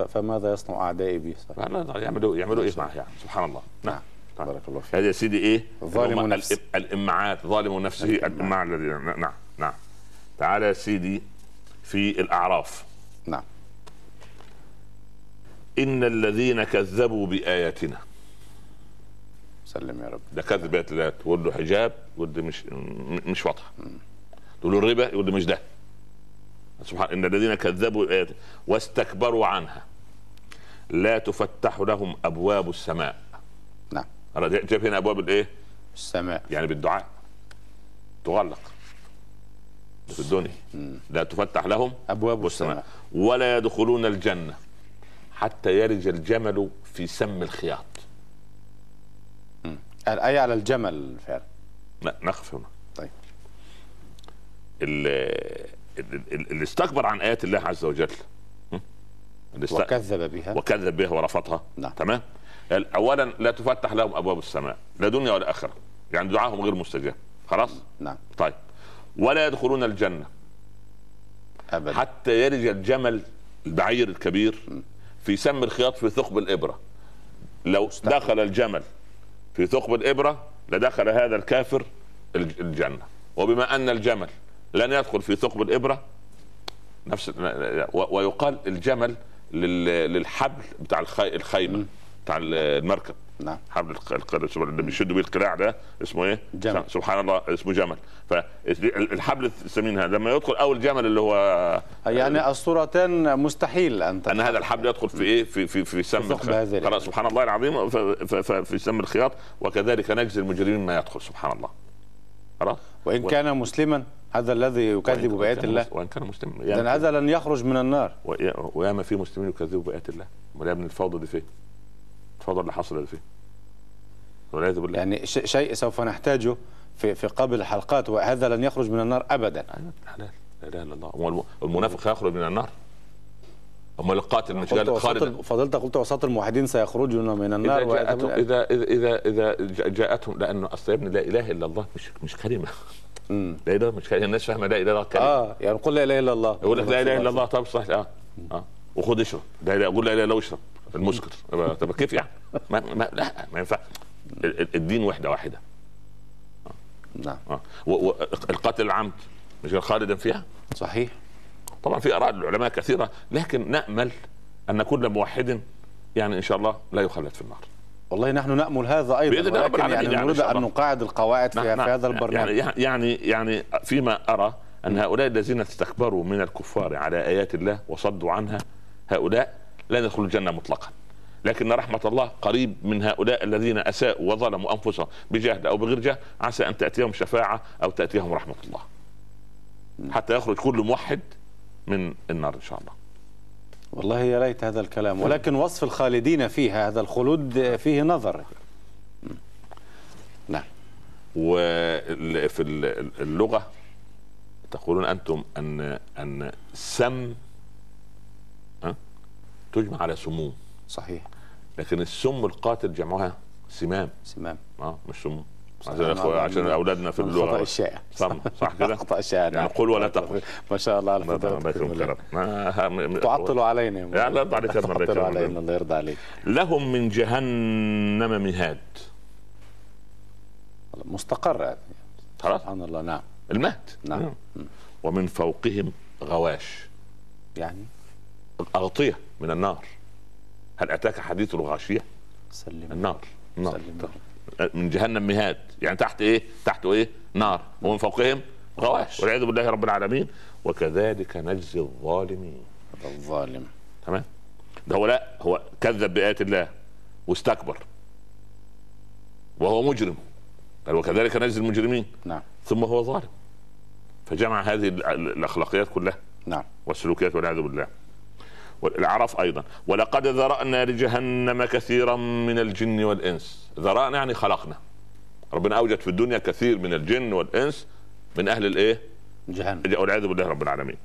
فماذا يصنع أعدائي. لا لا يعملوا يعملوا إيه؟ معه يعني سبحان الله. نعم. طيب. بارك الله فيك. هذا يا سيدي إيه؟ ظالم اللي هم نفس. الإم- الامعات ظالم نفسه الامعاء الذين نعم نعم. تعال يا سيدي في الأعراف. نعم. إن الذين كذبوا بآياتنا. سلم يا رب. ده كذب الله تقول له حجاب يقول مش مش واضحة. تقول له الربا يقول مش ده. سبحان إن الذين كذبوا واستكبروا عنها لا تفتح لهم أبواب السماء. نعم. جاب هنا أبواب الإيه؟ السماء. يعني بالدعاء. تغلق. في الدنيا. لا تفتح لهم أبواب السماء. ولا يدخلون الجنة حتى يلج الجمل في سم الخياط. الآية على الجمل فعلا. لا نقف هنا. طيب. اللي, استكبر عن آيات الله عز وجل. است- وكذب بها. وكذب بها ورفضها. نعم. تمام؟ قال اولا لا تفتح لهم أبواب السماء لا دنيا ولا آخرة. يعني دعاهم غير مستجاب. خلاص؟ نعم. طيب. ولا يدخلون الجنة. ابدا. حتى يلج الجمل البعير الكبير في سم الخياط في ثقب الإبرة. لو دخل الجمل في ثقب الإبرة لدخل هذا الكافر الج- الجنة. وبما أن الجمل لن يدخل في ثقب الإبرة نفس ويقال الجمل لل- للحبل بتاع الخي- الخيمة بتاع المركب نعم حبل اللي بيشدوا بيه القلاع ده اسمه إيه؟ جمل. سبحان الله اسمه جمل فالحبل الثمين هذا لما يدخل أول جمل اللي هو يعني الصورتان مستحيل أن أن. هذا الحبل يدخل في إيه؟ في في في سم الخياط. سبحان الله العظيم في سم الخياط وكذلك نجزي المجرمين ما يدخل سبحان الله خلاص وإن و- كان مسلما هذا الذي يكذب وإن بآيات كان الله وإن كان مسلم اذا هذا لن يخرج من النار. وياما في مسلمين يكذبوا بآيات الله. ولا ابن الفوضى دي فين؟ الفوضى اللي حصل دي فين؟ والعياذ بالله. يعني ش- شيء سوف نحتاجه في في قبل الحلقات وهذا لن يخرج من النار ابدا. لا إله إلا الله. هو الم- المنافق هيخرج من النار. امال القاتل مش قال خالد. فضلت قلت وسط الموحدين سيخرجون من النار إذا جاءتهم اذا اذا اذا إذا جاءتهم لأنه اصل يا ابني لا إله إلا الله مش مش كلمة. مم. لا اله مش كلمة. الناس فاهمة لا إله إلا الله آه يعني قل لا إله إلا الله. يقول لك لا إله إلا الله [laughs] طب صح آه آه وخد اشرب. لا أقول لا إله إلا الله واشرب المسكر. طب- كيف يعني؟ ما ما لا ما ينفع. ال- ال- الدين وحدة واحدة. نعم. و- القتل العمد مش خالدا فيها؟ صحيح. طبعا في آراء العلماء كثيرة لكن نأمل أن كل موحد يعني إن شاء الله لا يخلد في النار والله نحن نأمل هذا أيضا بإذن الله يعني يعني نريد إن. نقاعد القواعد في, نعم، في هذا نعم. البرنامج يعني يعني يعني فيما أرى أن هؤلاء الذين استكبروا من الكفار على آيات الله وصدوا عنها هؤلاء لا يدخلوا الجنة مطلقا لكن رحمة الله قريب من هؤلاء الذين أساءوا وظلموا أنفسهم بجهل أو بغير جهل عسى أن تأتيهم شفاعة أو تأتيهم رحمة الله حتى يخرج كل موحد من النار إن شاء الله. والله يا ليت هذا الكلام ولكن وصف الخالدين فيها هذا الخلود فيه نظر. نعم. وفي اللغة تقولون أنتم أن أن سم؟ تجمع على سموم صحيح. لكن السم القاتل جمعها سمام. سمام. آه مش سموم. عشان عشان أولادنا في اللغة. الشائع صح صح كده؟ [laughs] خطأ الشائع يعني نعم. قل ولا تقل. ما شاء الله على م- [laughs] تعطلوا علينا الله يرضى عليك تعطلوا. علينا الله يرضى عليك. لهم من جهنم مهاد. مستقر يعني. خلاص. سبحان الله نعم. المهد. نعم. ومن فوقهم غواش. يعني؟ اغطيه من النار. هل أتاك حديث الغاشية؟ سلم. النار. النار. سلم. من جهنم مهاد. يعني تحت إيه؟ تحت إيه؟ نار. ومن فوقهم غواش. والعياذ بالله رب العالمين. وكذلك نجزي الظالمين. الظالم. تمام؟ ده هو لا هو كذب بآيات الله واستكبر. وهو مجرم. قال وكذلك نجزي المجرمين. نعم. ثم هو ظالم. فجمع هذه ال- ال- الأخلاقيات كلها. نعم. والسلوكيات والعياذ بالله. والإعراف أيضا. ولقد ذرأنا لجهنم كثيرا من الجن والإنس. ذرأنا يعني خلقنا. ربنا أوجد في الدنيا كثير من الجن والإنس. من أهل الإيه؟ جهنم. والعياذ بالله رب العالمين.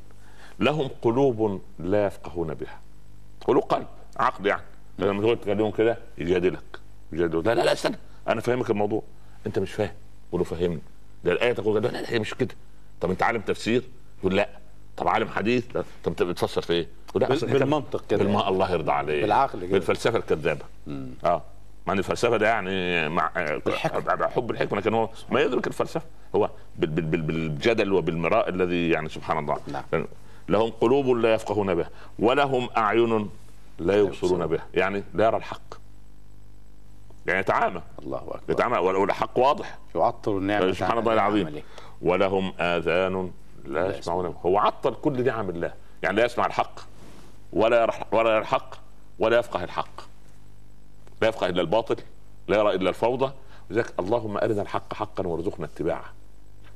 لهم قلوب لا يفقهون بها. قلوب قلب عقل يعني. لما تقول تكلمهم كده يجادلك. يجادلك. لا لا لا استنى. أنا فاهمك الموضوع. أنت مش فاهم. قول فهمني. ده الآية تقول لا لا هي مش كده. طب أنت عالم تفسير؟ يقول لا. طب عالم حديث؟ لا. طب أنت بتفسر في إيه؟ لا. بالمنطق كده بالم... يعني. الله يرضى عليك بالعقل كده. بالفلسفة الكذابة. آه. مع إن الفلسفة ده يعني مع بالحكمة. حب الحكمة لكن هو ما يدرك الفلسفة. هو بال... بال... بال... بالجدل وبالمراء الذي يعني سبحان الله. نعم. لهم قلوب لا يفقهون بها ولهم أعين لا يبصرون بها. يعني لا يرى الحق. يعني يتعامى. الله أكبر. يتعامى. والحق واضح. يعطل النعمة سبحان الله العظيم. ولهم آذان لا يسمعون. بها. هو عطل كل نعم الله. يعني لا يسمع الحق. ولا ولا الحق ولا يفقه الحق. لا يفقه إلا الباطل لا يرى إلا الفوضى. لذلك اللهم أرنا الحق حقا وارزقنا اتباعه.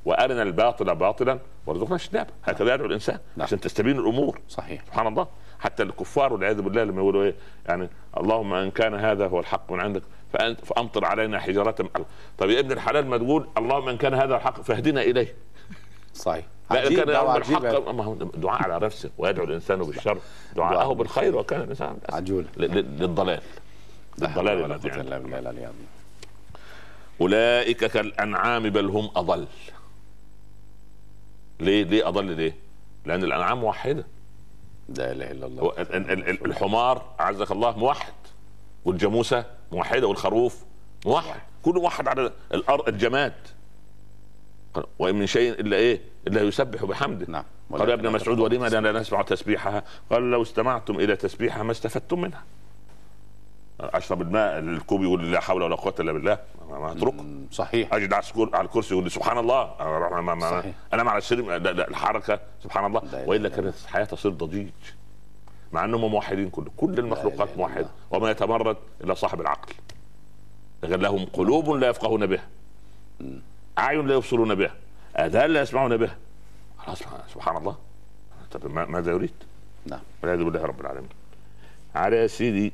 وأرنا الباطل باطلا وارزقنا اجتنابه. هكذا يدعو الإنسان نعم. عشان تستبين الأمور. صحيح. سبحان الله. حتى الكفار والعياذ بالله لما يقولوا إيه يعني اللهم إن كان هذا هو الحق من عندك فانت فأمطر علينا حجارة من. طب يا ابن الحلال ما تقول اللهم إن كان هذا الحق فاهدنا إليه. صحيح. عجيب كان ما هو دعاء على نفسه ويدعو الإنسان بالشر. دعاءه دعاء. بالخير وكان الإنسان عجول للضلال. للضلال الذي يعني. أولئك كالأنعام بل هم أضل. ليه ليه أضل ليه؟ لأن الأنعام موحدة. لا إله إلا الله. الحمار أعزك الله موحد. والجاموسة موحدة والخروف موحد. كله موحد على الأرض الجماد. وإن من شيء إلا إيه؟ إلا يسبح بحمده. نعم. قال يا ابن مسعود ولما لا نسمع تسبيحها؟ قال لو استمعتم إلى تسبيحها ما استفدتم منها. أشرب الماء الكوب يقول لا حول ولا قوة إلا بالله. ما ما مم، صحيح. أجد على الكرسي يقول سبحان الله. أروح ما ما صحيح. انام على السرير لا لا الحركة سبحان الله. وإلا إلا كانت الحياة تصير ضجيج. مع إنهم موحدين كله. كل إله المخلوقات إلا موحدة. وما يتمرد إلا صاحب العقل. لكن لهم قلوب لا يفقهون بها. أعين لا يبصرون بها. آذان لا يسمعون بها. خلاص سبحان الله. طب ما- ماذا يريد؟ نعم. والعياذ بالله رب العالمين. على يا سيدي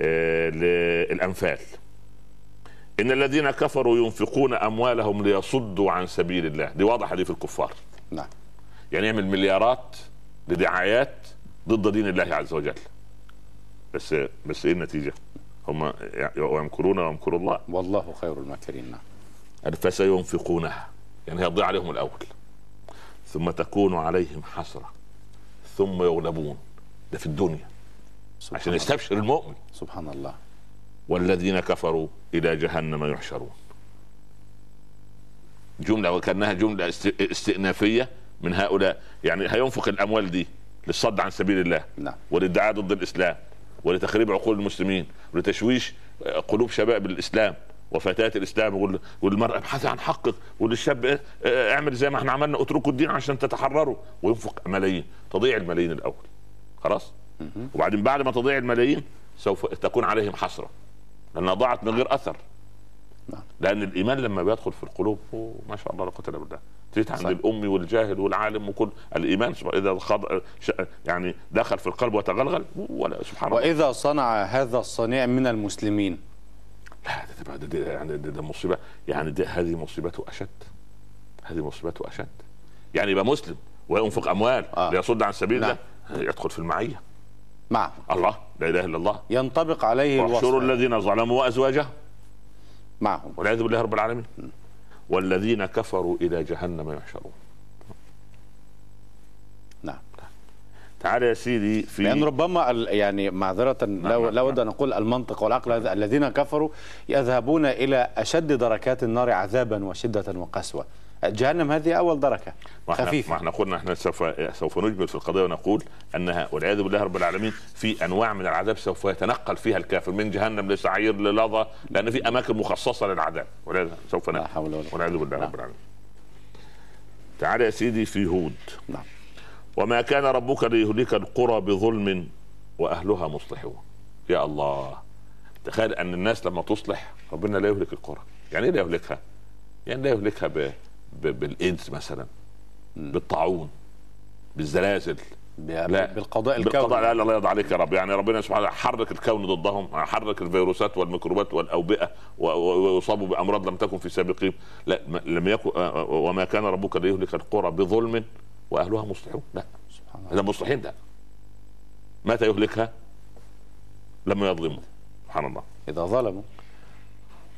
آه الأنفال. إن الذين كفروا ينفقون أموالهم ليصدوا عن سبيل الله. دي واضحه دي في الكفار. نعم. يعني يعمل مليارات لدعايات ضد دين الله عز وجل. بس بس إيه النتيجة؟ هم يمكرون ويمكر الله. والله خير الماكرين. نعم. فسينفقونها يعني هيضيع عليهم الأول. ثم تكون عليهم حسرة ثم يغلبون. ده في الدنيا. سبحان عشان. يستبشر المؤمن. سبحان الله. والذين كفروا إلى جهنم يحشرون. جملة وكأنها جملة است- استئنافية من هؤلاء. يعني هينفق الأموال دي للصد عن سبيل الله. نعم. والادعاء ضد الإسلام. ولتخريب عقول المسلمين. ولتشويش قلوب شباب الإسلام. وفتيات الإسلام والمرأة ابحثي عن حقك وللشاب إيه؟ آه، اعمل زي ما إحنا عملنا اتركوا الدين عشان تتحرروا وينفق ملايين تضيع الملايين الأول خلاص. وبعدين بعد ما تضيع الملايين سوف تكون عليهم حسرة لأنها ضاعت من غير أثر نعم. لأن الإيمان لما بيدخل في القلوب ما شاء الله لا قوه إلا بالله تيجي عند. الأم والجاهل والعالم وكل الإيمان إذا خض... يعني دخل في القلب وتغلغل ولا سبحان الله وإذا صنع هذا الصنيع من المسلمين لا ده تبقى ده, ده يعني ده, ده مصيبة يعني ده هذه مصيبته أشد. هذه مصيبته أشد. يعني يبقى مسلم وينفق أموال آه. ليصد عن سبيل نعم. الله يدخل في المعية. معه الله لا إله إلا الله. ينطبق عليه الوصف. الذين ظلموا وازواجهم معهم. والعياذ بالله رب العالمين. والذين كفروا إلى جهنم يحشرون نعم تعال يا سيدي في لأن ربما يعني معذرة لو نعم، لو أن نقول المنطق والعقل الذين كفروا يذهبون إلى أشد دركات النار عذابا وشدة وقسوة. جهنم هذه دركة ما إحنا ما إحنا قلنا إحنا سوف سوف نجمل في القضية ونقول أنها والعياذ بالله رب العالمين في أنواع من العذاب سوف يتنقل فيها الكافر من جهنم لسعير للظى لأن في أماكن مخصصة للعذاب. والعياذ سوف لا نقول حول ولا قوة. والعياذ بالله نعم. رب العالمين. تعال يا سيدي في هود. نعم. وما كان ربك ليهلك القرى بظلم وأهلها مصلحون. يا الله تخيل أن الناس لما تصلح ربنا لا يهلك القرى. يعني إيه لا يهلكها؟ يعني لا يهلكها ب... ب... بالايدز مثلا بالطاعون بالزلازل. لا. بالقضاء بالقضاء الكوني لا لا الله يرضى عليك يا رب. يعني ربنا سبحانه وتعالى حرك الكون ضدهم حرك الفيروسات والميكروبات والأوبئة ويصابوا بأمراض لم تكن في سابقهم. لا لم يكن آه، آه، وما كان ربك ليهلك القرى بظلم وأهلها مصلحون. لا. سبحان الله. هذا مصلحين لا متى يهلكها؟ لما يظلموا. سبحان الله. إذا ظلموا.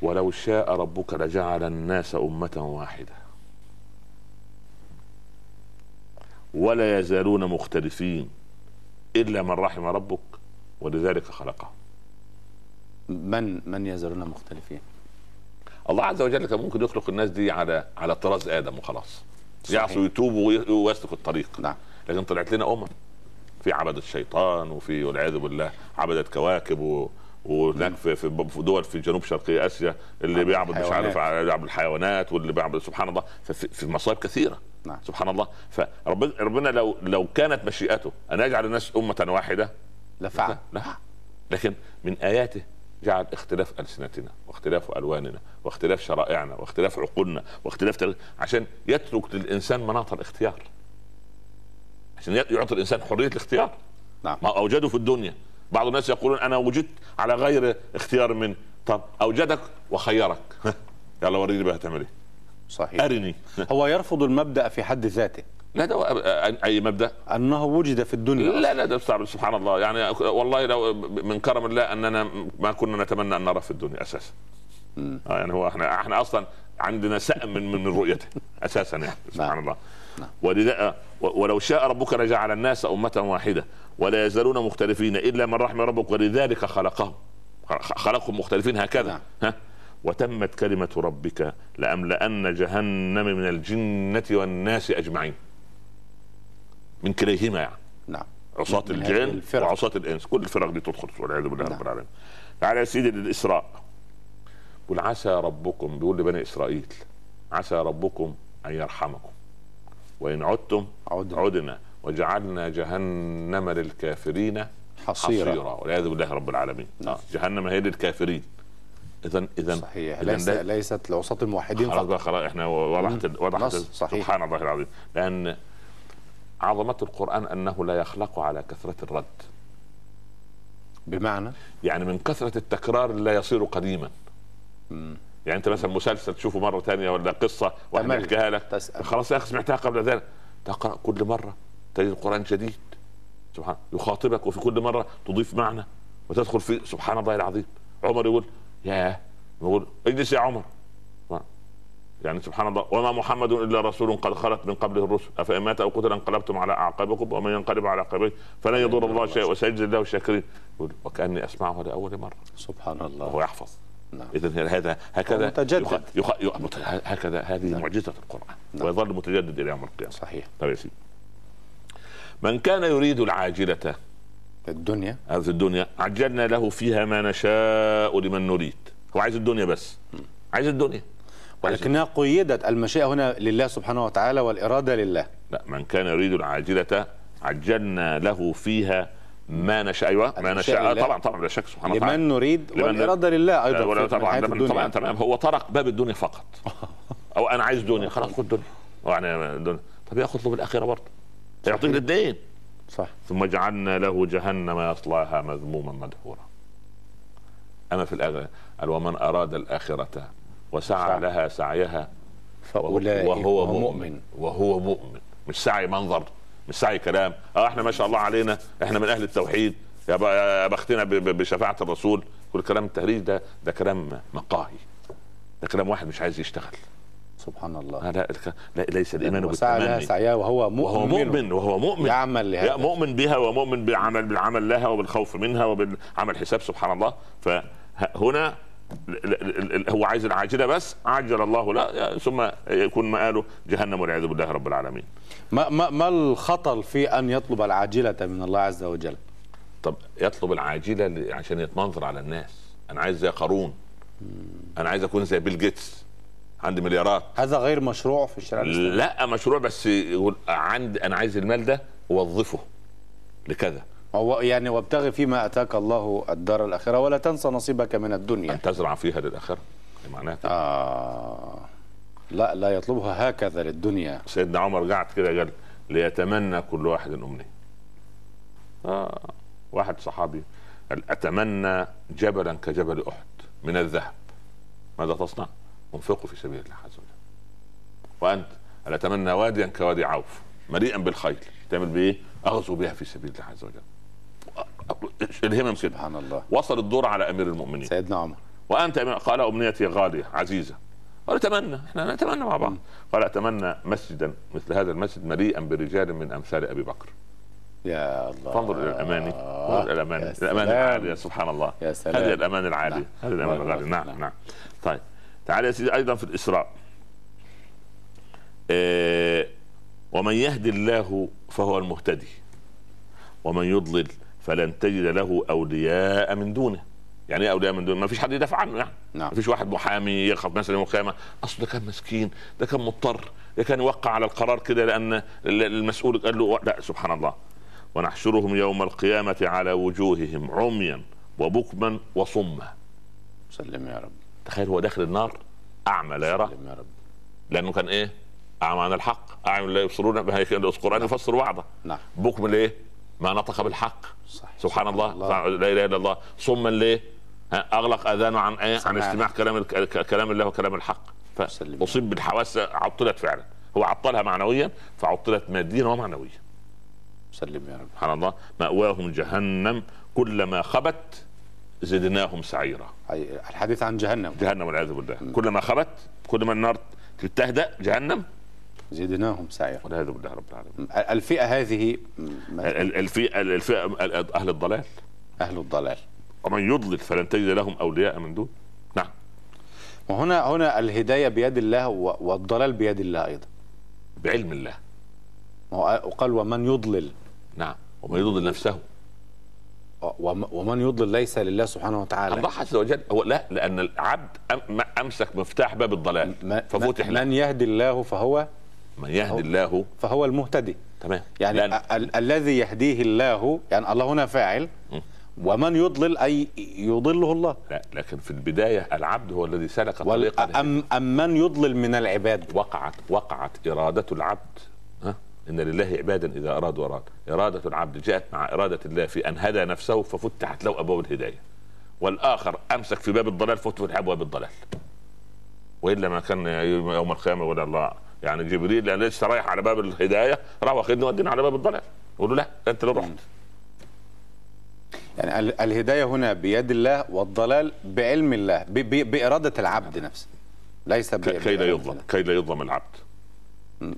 ولو شاء ربك لجعل الناس أمة واحدة. ولا يزالون مختلفين إلا من رحم ربك ولذلك خلقهم. من من يزالون مختلفين؟ الله عز وجل كان ممكن يخلق الناس دي على على طراز آدم وخلاص. يعصوا يتوبوا وي- ويسلكوا الطريق. نعم. لكن طلعت لنا أمم. في عبدة الشيطان وفي والعياذ بالله عبدة كواكب و وهناك في في في دول في جنوب شرقي آسيا اللي عبد بيعبد مش عارف. بيعبد الحيوانات واللي بيعبد سبحان الله. في مصائب كثيرة. نعم. سبحان الله. فربنا ربنا لو لو كانت مشيئته أن يجعل الناس أمة واحدة لفعل. لا. لكن من آياته جعل اختلاف ألسنتنا واختلاف ألواننا واختلاف شرائعنا واختلاف عقولنا واختلاف تل... عشان يترك للإنسان مناط الاختيار عشان يعطي الإنسان حرية الاختيار. نعم. ما أوجده في الدنيا. بعض الناس يقولون أنا وجدت على غير اختيار من طب أوجدك وخيرك. [laughs] يلا وريني بقى هتعمل إيه. صحيح. أرني. هو يرفض المبدأ في حد ذاته. لا ده أي مبدأ؟ أنه وجد في الدنيا لا لا ده صعب سبحان الله. يعني والله لو من كرم الله أننا ما كنا نتمنى أن نرى في الدنيا أساسا. آه يعني هو إحنا إحنا أصلا عندنا سأم من من رؤيته أساسا يعني سبحان نعم. الله. نعم. ولذا ولو شاء ربك لجعل الناس أمة واحدة ولا يزالون مختلفين إلا من رحم ربك ولذلك خلقهم. خلقهم مختلفين هكذا. نعم. ها؟ وتمت كلمة ربك لأملأن جهنم من الجنة والناس أجمعين. من كليهما يعني. نعم. عصاة الجن. وعصاة الإنس. كل الفرق دي تدخل والعياذ بالله نعم. رب العالمين. تعالى يا سيدي للإسراء. قل عسى ربكم بيقول لبني إسرائيل عسى ربكم أن يرحمكم. وإن عدتم عدنا. عدنا. وجعلنا جهنم للكافرين حصيرة حصيرا. والعياذ بالله رب العالمين. نعم. جهنم هي للكافرين. اذا اذا صحيح. إذن ليس ليست لعصاة الموحدين خلاص خلاص إحنا وضحت مم. وضحت. سبحان الله العظيم. لأن عظمة القرآن أنه لا يخلق على كثرة الرد. بمعنى؟ يعني من كثرة التكرار لا يصير قديما. مم. يعني أنت مثلا مسلسل تشوفه مرة ثانية ولا قصة واحد. يحكيها لك. خلاص يا أخي سمعتها قبل ذلك. تقرأ كل مرة. تجد القرآن جديد. سبحان يخاطبك وفي كل مرة تضيف معنى. وتدخل في سبحان الله العظيم. عمر يقول ياه. يقول اجلس يا عمر. يعني سبحان الله وما محمد إلا رسول قد خلت من قبله الرسل. أفإن مات أو قتل انقلبتم على أعقابكم ومن ينقلب على عقبيه فلن يضر الله شيئا وسيجزي الله الشاكرين. وكأني أسمعه لأول مرة. سبحان وهو الله يحفظ. نعم. اذا هذا هكذا؟ متجدد. يخ... يخ... يخ... مت- هكذا هذه نعم. معجزة القرآن. نعم. ويظل متجدد إلى يوم القيامة. صحيح. طيب يا سيدي. من كان يريد العاجلة الدنيا. هذه الدنيا عجلنا له فيها ما نشاء لمن نريد. هو عايز الدنيا بس. عايز الدنيا. ولكنها قيدت المشيئة هنا لله سبحانه وتعالى والإرادة لله. لا من كان يريد العاجلة عجلنا له فيها ما نشاء. أيوه ما نشاء. طبعا طبعا لا شك سبحان الله لمن نريد والإرادة لله في- من طبعا طبعا, تمام. هو طرق باب الدنيا فقط. [laughs] أو أنا عايز دنيا خلاص خد دنيا. يعني الدنيا طب ياخذ له بالاخره برضه. يعطيك الاثنين صح. ثم جعلنا له جهنم يصلاها مذموما مدحورا. اما في الآخرة قال ومن أراد الآخرة وسعى سعى. لها سعيها. فأولئك وهو هم مؤمن. وهو مؤمن. مش سعي منظر مش سعي كلام. آه إحنا ما شاء الله علينا. إحنا من أهل التوحيد. يا بختنا ب- ب- بشفاعة الرسول. كل كلام التهريج ده ده كلام مقاهي. ده كلام واحد مش عايز يشتغل. سبحان الله. آه لا, لا ليس الإيمان بالتمني سعيها وهو مؤمن وهو مؤمن. وهو مؤمن. يعمل لهذا مؤمن بها ومؤمن بعمل بالعمل لها وبالخوف منها وبالعمل حساب سبحان الله. فهنا هو عايز العاجله بس عجل الله لا ثم يكون مآله جهنم والعياذ بالله رب العالمين. ما, ما, ما الخطر في أن يطلب العاجلة من الله عز وجل؟ طب يطلب العاجلة عشان يتمنظر على الناس. أنا عايز زي قارون. أنا عايز أكون زي بيل جيتس. عندي مليارات. هذا غير مشروع في الإسلامية لا مشروع بس يقول عندي أنا عايز المال ده أوظفه لكذا. يعني وابتغي فيما أتاك الله الدار الآخرة ولا تنسى نصيبك من الدنيا أن تزرع فيها للآخرة معناها. آه لا لا يطلبها هكذا للدنيا سيدنا عمر قعد كده قال ليتمنى كل واحد امنيه آه واحد صحابي قال أتمنى جبلا كجبل أحد من الذهب ماذا تصنع؟ انفقه في سبيل الله عز وجل وأنت اتمنى واديا كوادي عوف مليئا بالخيل تعمل بإيه؟ أغزو بها في سبيل الله عز وجل الهمم كده سبحان الله. وصل الدور على أمير المؤمنين. سيدنا عمر. وأنت قال أمنيتي غالية عزيزة. قال أتمنى إحنا نتمنى مع بعض. قال أتمنى مسجدا مثل هذا المسجد مليئا برجال من أمثال أبي بكر. يا الله. فانظر إلى الأماني. إلى الأماني. الأماني. العالية سبحان الله. يا سلام. هذه الامان العالية. نعم. هذه الامان نعم. العاليه نعم. نعم. نعم. طيب. تعال يا سيدي أيضا في الإسراء. إيه ومن يهدي الله فهو المهتدي. ومن يضلل فلن تجد له أولياء من دونه. يعني إيه أولياء من دونه؟ ما فيش حد يدافع عنه يعني. نعم. ما فيش واحد محامي يخاف مثلا يوم القيامة. أصل ده كان مسكين ده كان مضطر ده كان يوقع على القرار كده لأن المسؤول قال له لا سبحان الله. ونحشرهم يوم القيامة على وجوههم عميا وبكما وصما. سلم يا رب. تخيل هو داخل النار أعمى لا يرى. سلم يا رب. لأنه كان إيه؟ أعمى عن الحق. أعمى لا يبصرون. القرآن يفسر بعضه نعم. بكم ليه ما نطق بالحق. صح سبحان الله, الله. لا إله إلا الله. صما ليه؟ أغلق أذانه عن إيه؟ عن. استماع كلام كلام الله وكلام الحق. فأصيب بالحواس عطلت فعلا. هو عطلها معنويا فعطلت ماديا ومعنويا سلم يا رب. سبحان الله. مأواهم جهنم كلما خبت زدناهم سعيرا. الحديث عن جهنم. جهنم والعياذ بالله. كلما خبت كل ما النار تهدأ جهنم زدناهم سعيرا والعياذ بالله رب العالمين الفئة هذه م- ال- الفئة الفئة أهل الضلال. أهل الضلال. ومن يضلل فلن تجد لهم أولياء من دون. نعم. وهنا هنا الهداية بيد الله والضلال بيد الله أيضا. بعلم الله. وقال ومن يضلل. نعم. ومن يضلل نفسه. وم- ومن يضلل ليس لله سبحانه وتعالى. الله عز وجل هو لا لأن العبد أمسك مفتاح باب الضلال ففتح من يهدي الله فهو من يهدي الله. فهو المهتدي. تمام. يعني لأن ال- الذي يهديه الله يعني الله هنا فاعل. ومن يضلل أي يضله الله. لا لكن في البداية العبد هو الذي سلك وال- طريقا أم, أم من يضلل من العباد؟ وقعت وقعت إرادة العبد. ها؟ إن لله عبادا إذا أراد إرادة العبد جاءت مع إرادة الله في أن هدى نفسه ففتحت له أبواب الهداية. والآخر أمسك في باب الضلال فتح أبواب الضلال. وإلا ما كان يوم القيامة ولا الله. يعني جبريل لأن لسه رايح على باب الهداية؟ راح واخدني ودينا على باب الضلال. يقول له لا أنت اللي رحت. يعني ال- الهداية هنا بيد الله والضلال بعلم الله ب- ب- بإرادة العبد نفسه. ليس كي لا يظلم. كي لا يظلم العبد.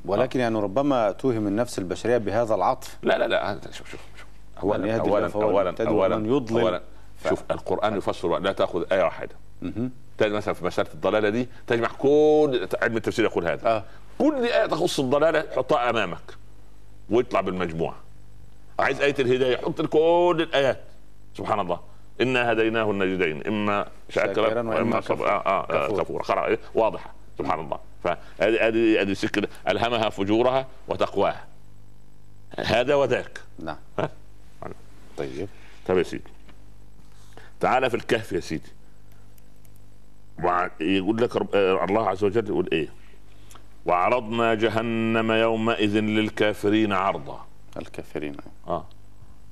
ولكن يعني ربما توهم النفس البشرية بهذا العطف. لا لا لا شوف شوف شوف. اولا يهدي الله اولا اولا اولا ومن يضلل أولا. شوف القرآن يفسر لا تأخذ إيه واحدة. تجد مثلا في مسألة الضلالة دي تجمع كل علم التفسير يقول هذا. آه. كل إيه تخص الضلالة حطها أمامك ويطلع بالمجموعة. عايز إيه الهدايه حط كل الآيات. سبحان الله. إنا هديناه النجدين إما شاكراً وإما كفور. صبر. آه آه آه كفور. كفور. خلاص إيه؟ واضحة. سبحان الله. فهذه هذه هذه سكه ألهمها فجورها وتقواها. هذا وذاك. نعم؟ طيب. طيب يا سيدي. تعال في الكهف يا سيدي. يقول لك رب... آه، الله عز وجل يقول إيه؟ وعرضنا جهنم يومئذ للكافرين عرضا. الكافرين. آه.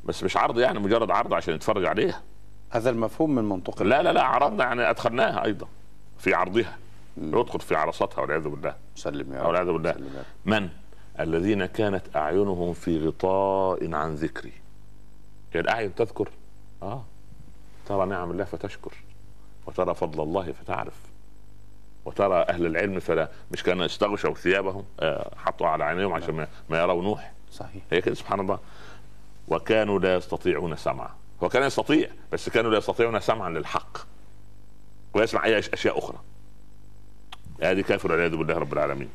بس مش عرض يعني مجرد عرض عشان يتفرج عليها. هذا المفهوم من منطق لا لا لا عرضنا يعني أدخلناها أيضا في عرضها. يدخل في عرصتها والعياذ بالله. سلم يا رب. والعياذ بالله. سلم يا رب. من؟ الذين كانت أعينهم في غطاء عن ذكري. كان الأعين تذكر؟ آه. ترى نعم الله فتشكر وترى فضل الله فتعرف. وترى أهل العلم فلا مش كانوا استغشوا ثيابهم آه حطوا على عينيهم عشان ما, ما يروا نوح. صحيح. هي كده سبحان الله. وكانوا لا يستطيعون سمعا. هو كان يستطيع بس كانوا لا يستطيعون سمعا للحق. ويسمع أي أشياء أخرى. هذه كافر والعياذ بالله رب العالمين.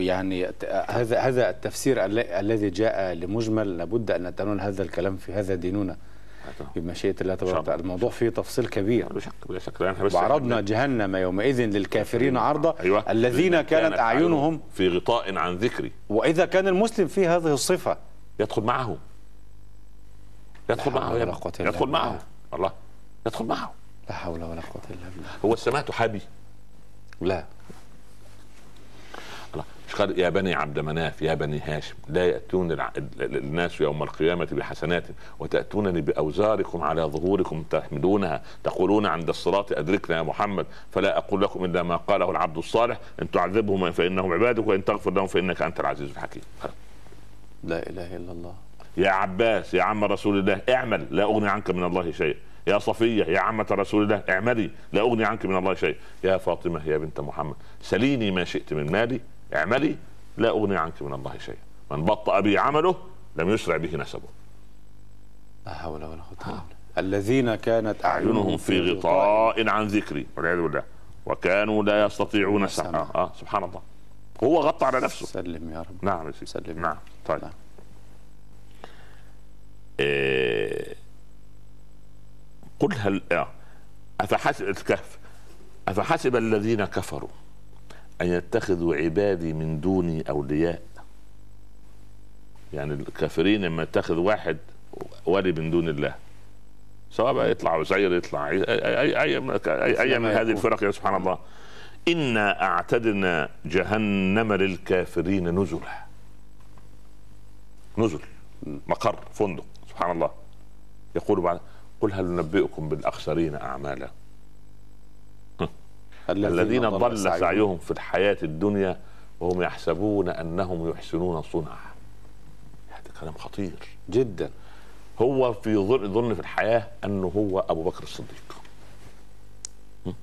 يعني هذا هذا التفسير ال- الذي جاء لمجمل لابد أن نتناول هذا الكلام في هذا ديننا. بمشيئة الله تبارك الله. وتعالى الموضوع فيه تفصيل كبير. بلا شك بلا شك. وعرضنا جهنم يومئذ للكافرين عرضا أيوة. الذين كانت أعينهم في غطاء عن ذكري. وإذا كان المسلم فيه هذه الصفة. يدخل معه. يدخل معه يدخل. معه. والله يدخل معه. لا حول ولا قوة إلا بالله. هو السماء تحابي لا. الله مش قال يا بني عبد مناف يا بني هاشم لا ال- الناس يوم القيامة بحسنات وتأتونني بأوزاركم على ظهوركم تحملونها تقولون عند الصراط أدركنا يا محمد فلا أقول لكم إلا ما قاله العبد الصالح إن تعذبهم فإنهم عبادك وإن تغفر لهم فإنك أنت العزيز الحكيم. لا إله إلا الله. يا عباس يا عم رسول الله اعمل لا أغني عنك من الله شيء. يا صفية يا عمة رسول الله اعملي لا أغني عنك من الله شيء. يا فاطمة يا بنت محمد سليني ما شئت من مالي اعملي لا أغني عنك من الله شيء من بطأ به عمله لم يسرع به نسبه. لا حول ولا قوة الذين كانت أعينهم في غطاء. عن ذكري والعياذ بالله. وكانوا لا يستطيعون سمعا آه سبحان الله. هو غطى على نفسه. سلم يا رب. نعم يا سيدي. سلم. نعم. طيب. نعم. إيه قل هل آه. أفحسب الكهف أفحسب الذين كفروا؟ أن يتخذوا عبادي من دوني أولياء؟ يعني الكافرين لما يتخذ واحد ولي من دون الله سواء بقى يطلع وزير يطلع اي اي اي, أي, أي من هذه الفرق يا سبحان الله. إنا أعتدنا جهنم للكافرين نزلا. نزل. مقر فندق سبحان الله. يقول بعد قل هل ننبئكم بالأخسرين أعمالا؟ الذين ضل سعيهم. في الحياة الدنيا وهم يحسبون أنهم يحسنون صنعا. هذا كلام خطير. جدا. هو في ظن ظن في الحياة أنه هو أبو بكر الصديق.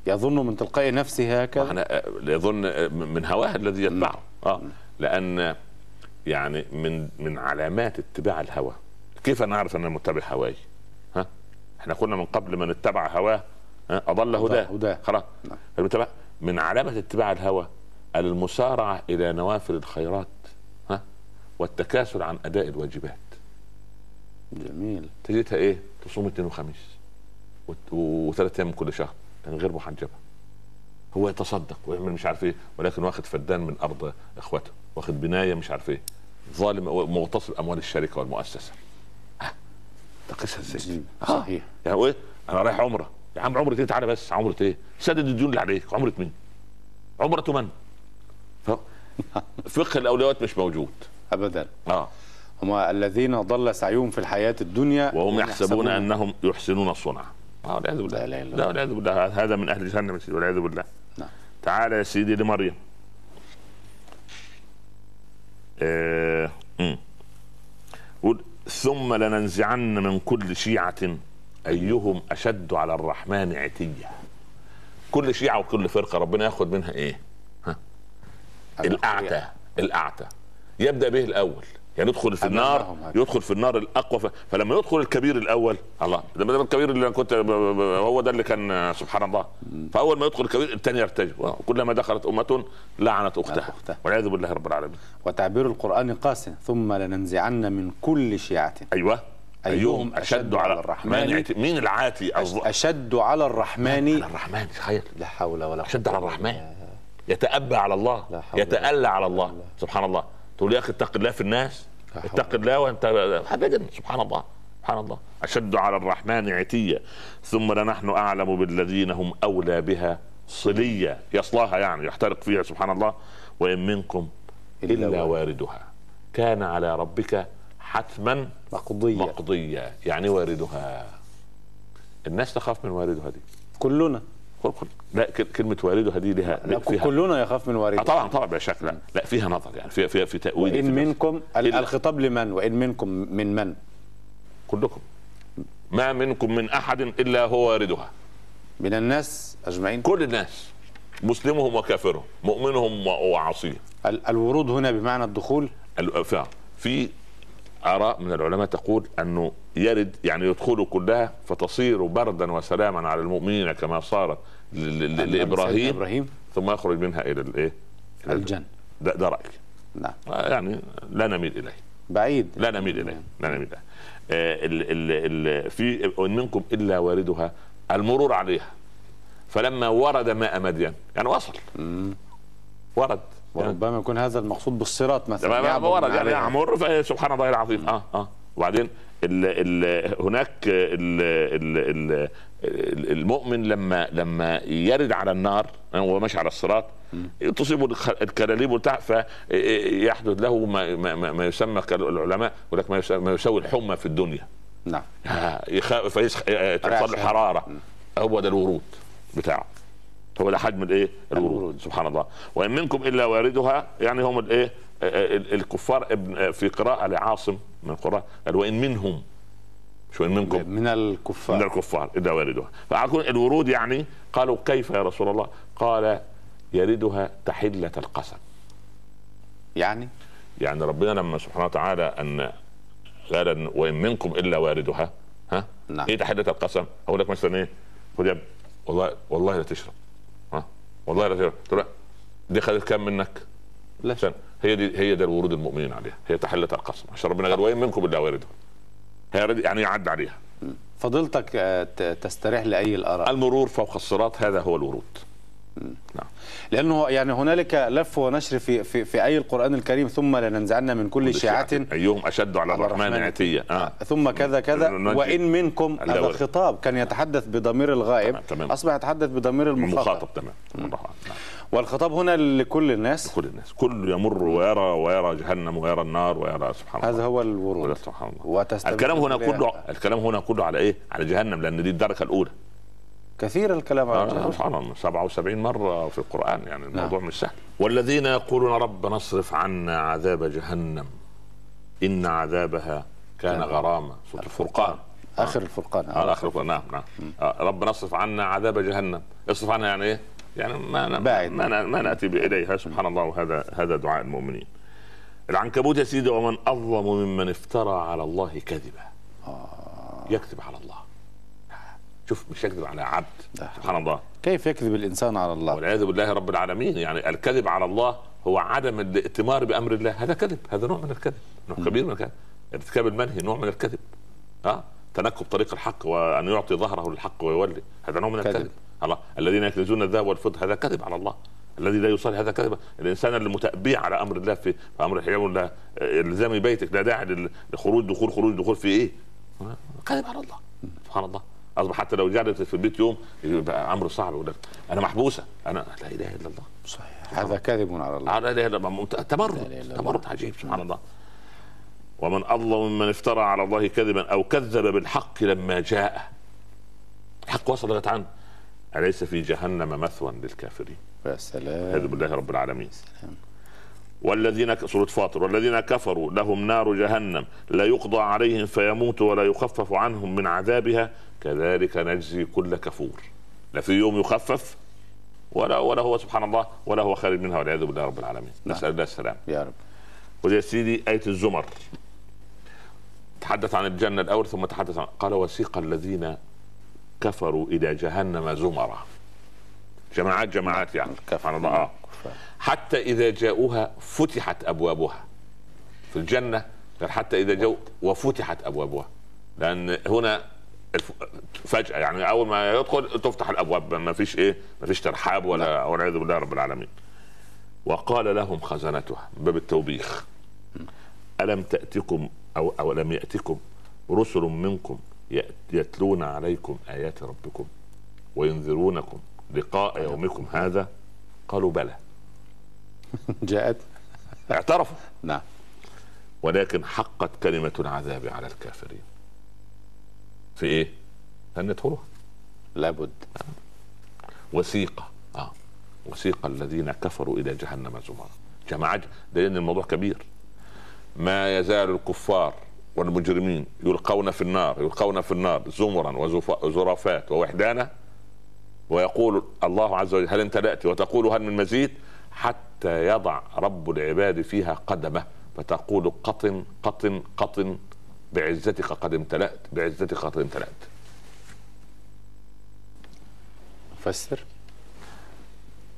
يظن من تلقاء نفسه هكذا؟ يظن من هواه الذي يتبعه. آه. لأن يعني من من علامات اتباع الهوى. كيف نعرف أن متبع هواي؟ ها؟ إحنا كنا من قبل من اتبع هواه؟ أضل هداه. هداه. خلاص. نعم. من علامة اتباع الهوى المسارعة إلى نوافل الخيرات ها والتكاسل عن أداء الواجبات. جميل. تجدها إيه؟ تصوم اثنين وخميس وثلاث أيام من كل شهر لأن غير محجبة. هو يتصدق ويعمل مش عارف إيه ولكن واخد فدان من أرض إخواته واخد بناية مش عارف إيه. ظالم ومغتصب اموال الشركة والمؤسسة. ها، تقيسها إزاي. آه. صحيح. يعني إيه؟ أنا رايح عمرة. يا عم عمرة إيه؟ تعالى بس. عمرة إيه؟ سدد الديون اللي عليك. عمرة مين؟ عمرة من؟ ف- [laughs] فقه الاولويات مش موجود. ابدا. آه. هم الذين ضل سعيهم في الحياة الدنيا وهم يحسبون أنهم يحسنون صنعا. آه والعياذ بالله. لا لا. والعياذ بالله. هذا من أهل جهنم يا سيدي والعياذ بالله. نعم. تعالى يا سيدي لمريم. آه. ثم لننزعن من كل شيعة أيهم أشد على الرحمن عتية كل شيعة وكل فرقة ربنا ياخد منها إيه؟ الأعتى الأعتى. يبدأ به الأول. يعني يدخل في النار. يدخل في النار الأقوى. ف... فلما يدخل الكبير الأول الله ده الكبير اللي أنا كنت. هو ده اللي كان سبحان الله. فأول ما يدخل الكبير الثاني يرتجف. كلما دخلت أمة لعنت أختها. والعياذ بالله رب العالمين. وتعبير القرآن قاسٍ ثم لننزعن من كل شيعة. أيوه. أيهم أشد على الرحمن؟ مين العاتي أشد على الرحمن؟ على الرحمن تخيل. لا حول ولا قوة. أشد على الرحمن. يتأبى على الله لا حول يتألى على الله. سبحان الله. تقول يا أخي اتق الله في الناس اتق الله وأنت أبدا. سبحان الله. سبحان الله. أشد على الرحمن عتيا. ثم لنحن أعلم بالذين هم أولى بها صليا. يصلاها يعني يحترق فيها سبحان الله. وإن منكم إلا. واردها. كان على ربك حتما مقضية. مقضيا يعني واردها. الناس تخاف من واردها دي. كلنا. كل- كل- لا ك- كلمة واردها دي لها لا فيها كلنا يخاف من آه وارد طبعا طبعا شك لا. لا فيها نظر يعني فيها فيها في في النفس. منكم ال- إلا- الخطاب لمن؟ وإن منكم من من؟ كلكم. ما منكم من أحد إلا هو واردها. من الناس أجمعين؟ كل الناس. مسلمهم وكافرهم مؤمنهم و- وعاصيهم. ال- الورود هنا بمعنى الدخول؟ في آراء من العلماء تقول أنه يرد يعني يدخلوا كلها فتصير بردا وسلاما على المؤمنين كما صارت لإبراهيم إبراهيم. ثم يخرج منها إلى الايه؟ الجنة. ده, ده رايي نعم. آه، يعني لا نميل إليه. بعيد. لا نميل إليه. لا نميل إليه. آه، ال ال ال في منكم إلا واردها المرور عليها. فلما ورد ماء مدين يعني وصل. مم. ورد. وربما يكون هذا المقصود بالصراط مثلا. ما- ورد يعني عليها. يعمر فسبحان الله العظيم. آه آه. وبعدين ال ال هناك ال ال ال المؤمن لما لما يرد على النار وهو ماشي على الصراط تصيبه الكلاليب بتاع فيحدث له ما, ما, ما ما يسمى العلماء يقول لك ما يساوي الحمى في الدنيا. نعم. يخاف فيسخ... تحصل له حرارة. هو ده الورود بتاعه. هو ده حجم الايه الورود. سبحان الله. وإن منكم إلا واردها يعني هم الإيه؟ ال- الكفار ابن في قراءة لعاصم من القراء قال وإن منهم مش وإن منكم؟ من الكفار. من الكفار إذا واردها. فأكون الورود يعني قالوا كيف يا رسول الله؟ قال يردها تحلة القسم. يعني؟ يعني ربنا لما سبحانه وتعالى أن قال وإن منكم إلا واردها ها؟ نعم. إيه تحلة القسم؟ أقول لك مثلا إيه؟ خد يا والله والله لا تشرب. والله لا تقول لا، دي خدت كام منك؟ لا. عشان هي دي هي ده الورود المؤمنين عليها. هي تحلة القسم. عشان ربنا قال وإن منكم إلا واردها هي يعني يعد عليها. فضلتك آه، تستريح لأي الآراء. المرور فوق الصراط هذا هو الورود. نعم. لأنه يعني هنالك لف ونشر في في في أي القرآن الكريم ثم لننزعن من كل شيعة. أيهم أشد على الرحمن عتية. آه. ثم كذا كذا. وإن منكم هذا ورد. خطاب كان يتحدث بضمير الغائب. تمام، تمام. أصبح يتحدث بضمير المخاطب. المخاطب تمام. نعم. والخطاب هنا لكل الناس. كل الناس. كل يمر ويرى ويرى جهنم ويرى النار ويرى سبحان الله. هذا هو الورود. سبحان الله. الكلام هنا. كله الكلام هنا كله على إيه؟ على جهنم لأن دي الدركه الأولى. كثير الكلام آه، الجهل. سبحان الله 77 مرة في القرآن يعني الموضوع مش سهل. والذين يقولون ربنا اصرف عنا عذاب جهنم إن عذابها كان كان غراما. سورة الفرقان. آخر الفرقان آه. آخر القرآن، نعم نعم. آه ربنا اصرف عنا عذاب جهنم. اصرف عنا يعني إيه؟ يعني ما ن-. ما, ن- ما نأتي اليها سبحان الله وهذا هذا دعاء المؤمنين. العنكبوت يا سيدي ومن أظلم ممن افترى على الله كذبا. يكذب على الله. شوف مش يكذب على عبد. سبحان الله. كيف يكذب الإنسان على الله؟ والعياذ بالله رب العالمين. يعني الكذب على الله هو عدم الائتمار بأمر الله. هذا كذب. هذا نوع من الكذب. نوع كبير من الكذب. ارتكاب المنهي نوع من الكذب. ها؟ تنكب طريق الحق وأن يعطي ظهره للحق ويولي. هذا نوع من كذب. الكذب. الله. الذين يكنزون الذهب والفضة هذا كذب على الله. الذي لا يصلي هذا كذب. الإنسان المتأبيع على أمر الله في في أمر حجاب الله. إلزام بيتك لا داعي لل- لخروج دخول خروج دخول في إيه؟ كذب على الله. سبحان الله. أصبح حتى لو جلست في البيت يوم يبقى أمر صعب يقول لك أنا محبوسة أنا لا إله إلا الله. صحيح. هذا كذب على الله. لا إله إلا الله. تمرد. تمرد عجيب سبحان الله. ومن أظلم ممن افترى على الله كذبا أو كذب بالحق لما جاء الحق وصل لغاية عنه أليس في جهنم مثوى للكافرين؟ يا سلام. بالله رب العالمين. والذين سورة فاطر والذين كفروا لهم نار جهنم لا يقضى عليهم فيموتوا ولا يخفف عنهم من عذابها كذلك نجزي كل كفور. لا في يوم يخفف ولا ولا هو سبحان الله ولا هو خارج منها والعياذ بالله رب العالمين. نعم. نسأل الله السلام يا رب. ودي يا سيدي آية الزمر. تحدث عن الجنة الأول ثم تحدث عن قال وسيق الذين كفروا إلى جهنم زمرا. جماعات جماعات يعني. سبحان الله. آه. حتى إذا جاءوها فتحت أبوابها. في الجنة قال حتى إذا جاءوا وفتحت أبوابها. لأن هنا فجأة يعني أول ما يدخل تفتح الأبواب ما فيش إيه؟ ما فيش ترحاب ولا والعياذ بالله رب العالمين. وقال لهم خزنتها باب التوبيخ. ألم تأتكم أو أو لم يأتكم رسل منكم يتلون عليكم آيات ربكم وينذرونكم لقاء يومكم هذا؟ قالوا بلى. [laughs] جاءت. اعترفوا. نعم. ولكن حقت كلمة العذاب على الكافرين. في إيه؟ أن يدخلوها لابد. وسيق آه. وسيق الذين كفروا إلى جهنم زمرا. جماعة لأن الموضوع كبير. ما يزال الكفار والمجرمين يلقون في النار يلقون في النار زمرا وزرافات ووحدانا ويقول الله عز وجل هل امتلأت وتقول هل من مزيد؟ حتى يضع رب العباد فيها قدمه فتقول قطن قطن قطن بعزتك قد امتلأت بعزتك قد امتلأت. فسر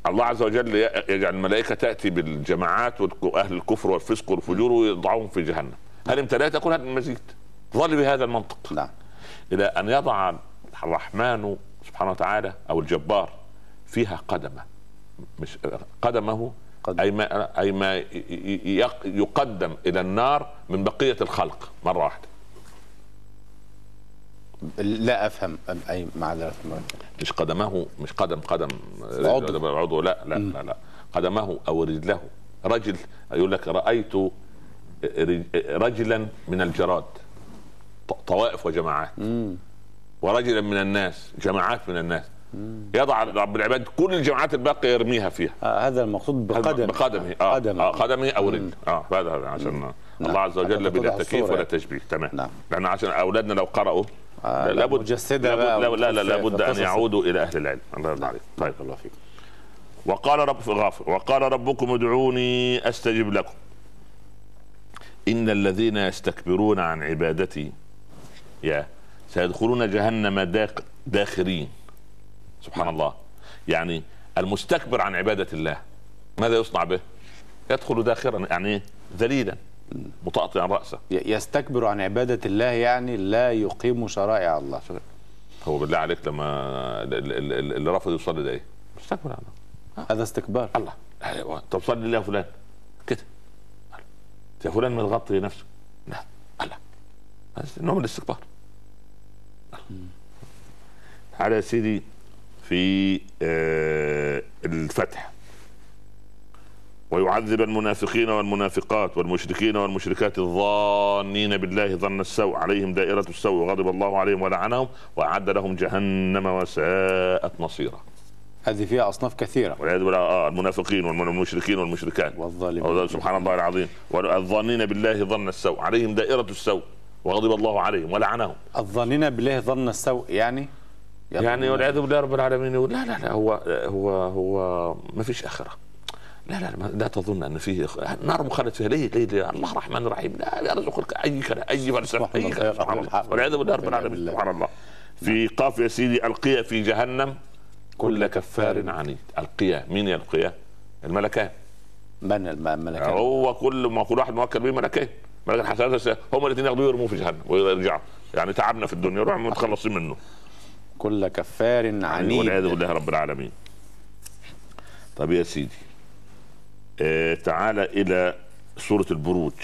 الله عز وجل يجعل الملائكة تأتي بالجماعات واهل الكفر والفسق والفجور ويضعهم في جهنم. هل امتلأت؟ تكون هذا المزيد. ظل بهذا المنطق. نعم. إلى أن يضع الرحمن سبحانه وتعالى أو الجبار فيها قدمه. مش قدمه قدم. أي ما أي ما يقدم إلى النار من بقية الخلق مرة واحدة. لا أفهم أي معذره مش قدمه مش قدم قدم عضو. عضو. لا لا لا, لا. قدمه أو رجله. رجل يقول لك رأيت رج- رجلا من الجراد طوائف وجماعات. ورجلا من الناس جماعات من الناس. يضع رب العباد كل الجماعات الباقيه يرميها فيها. آه هذا المقصود بقدم بقدمه آه قدمه. آه قدمه أو رجل آه هذا عشان الله عز وجل حتى بلا تكييف ولا. تشبيه. تمام. نعم. لأن عشان أولادنا لو قرأوا آه، لا، لابد مجسدة لابد لا لا لا لابد أن. يعودوا إلى أهل العلم. الله يرضى عليك. طيب. الله فيك. وقال رب غافر وقال ربكم ادعوني أستجب لكم. إن الذين يستكبرون عن عبادتي يا سيدخلون جهنم داخرين. سبحان الله. يعني المستكبر عن عبادة الله ماذا يصنع به؟ يدخل داخرا يعني؟ ذليلا مطأطئا رأسه. ي- يستكبر عن عبادة الله يعني لا يقيم شرائع الله. هو بالله عليك لما ال- ال- ال- اللي رفض يصلي ده إيه؟ مستكبر عن الله هذا استكبار. الله. أيوة. طب صلي لله فلان؟ كده. يا فلان متغطي نفسه لا. الله. نوع من الاستكبار. تعالى يا سيدي في آه الفتح. ويعذب المنافقين والمنافقات والمشركين والمشركات الظانين بالله ظن السوء. عليهم دائرة السوء. وغضب الله عليهم ولعنهم وأعد لهم جهنم وساءت مصيرا. هذه فيها أصناف كثيرة. والعياذ بالله آه المنافقين والمشركين والمشركات. والظالمين. سبحان الله العظيم. والظانين بالله ظن السوء. عليهم دائرة السوء. وغضب الله عليهم ولعنهم. الظانين بالله ظن السوء يعني يعني والعياذ بالله رب العالمين يقول لا لا لا هو هو هو ما فيش آخرة. لا لا لا تظن أن فيه نار مخلد فيها. ليه؟ ليه, ليه؟ الله الرحمن الرحيم. لا يرزقك أي كلام أي فلسفه أي. كلام. سبحان الله. والعياذ بالله رب العالمين. سبحان الله. في قاف يا سيدي القي في جهنم كل كفار عنيد. ألقيا. مين يلقيا؟ الملكان. من الم- الملكان. هو كل ما كل واحد موكل به ملكين. ملك الحسنات هم الاثنين ياخذوه يرموه في جهنم ويرجعوا. يعني تعبنا في الدنيا. نروح متخلصين منه. كل كفار والعياذ عنيد. بالله رب العالمين. طب يا سيدي آه تعال إلى سورة البروج.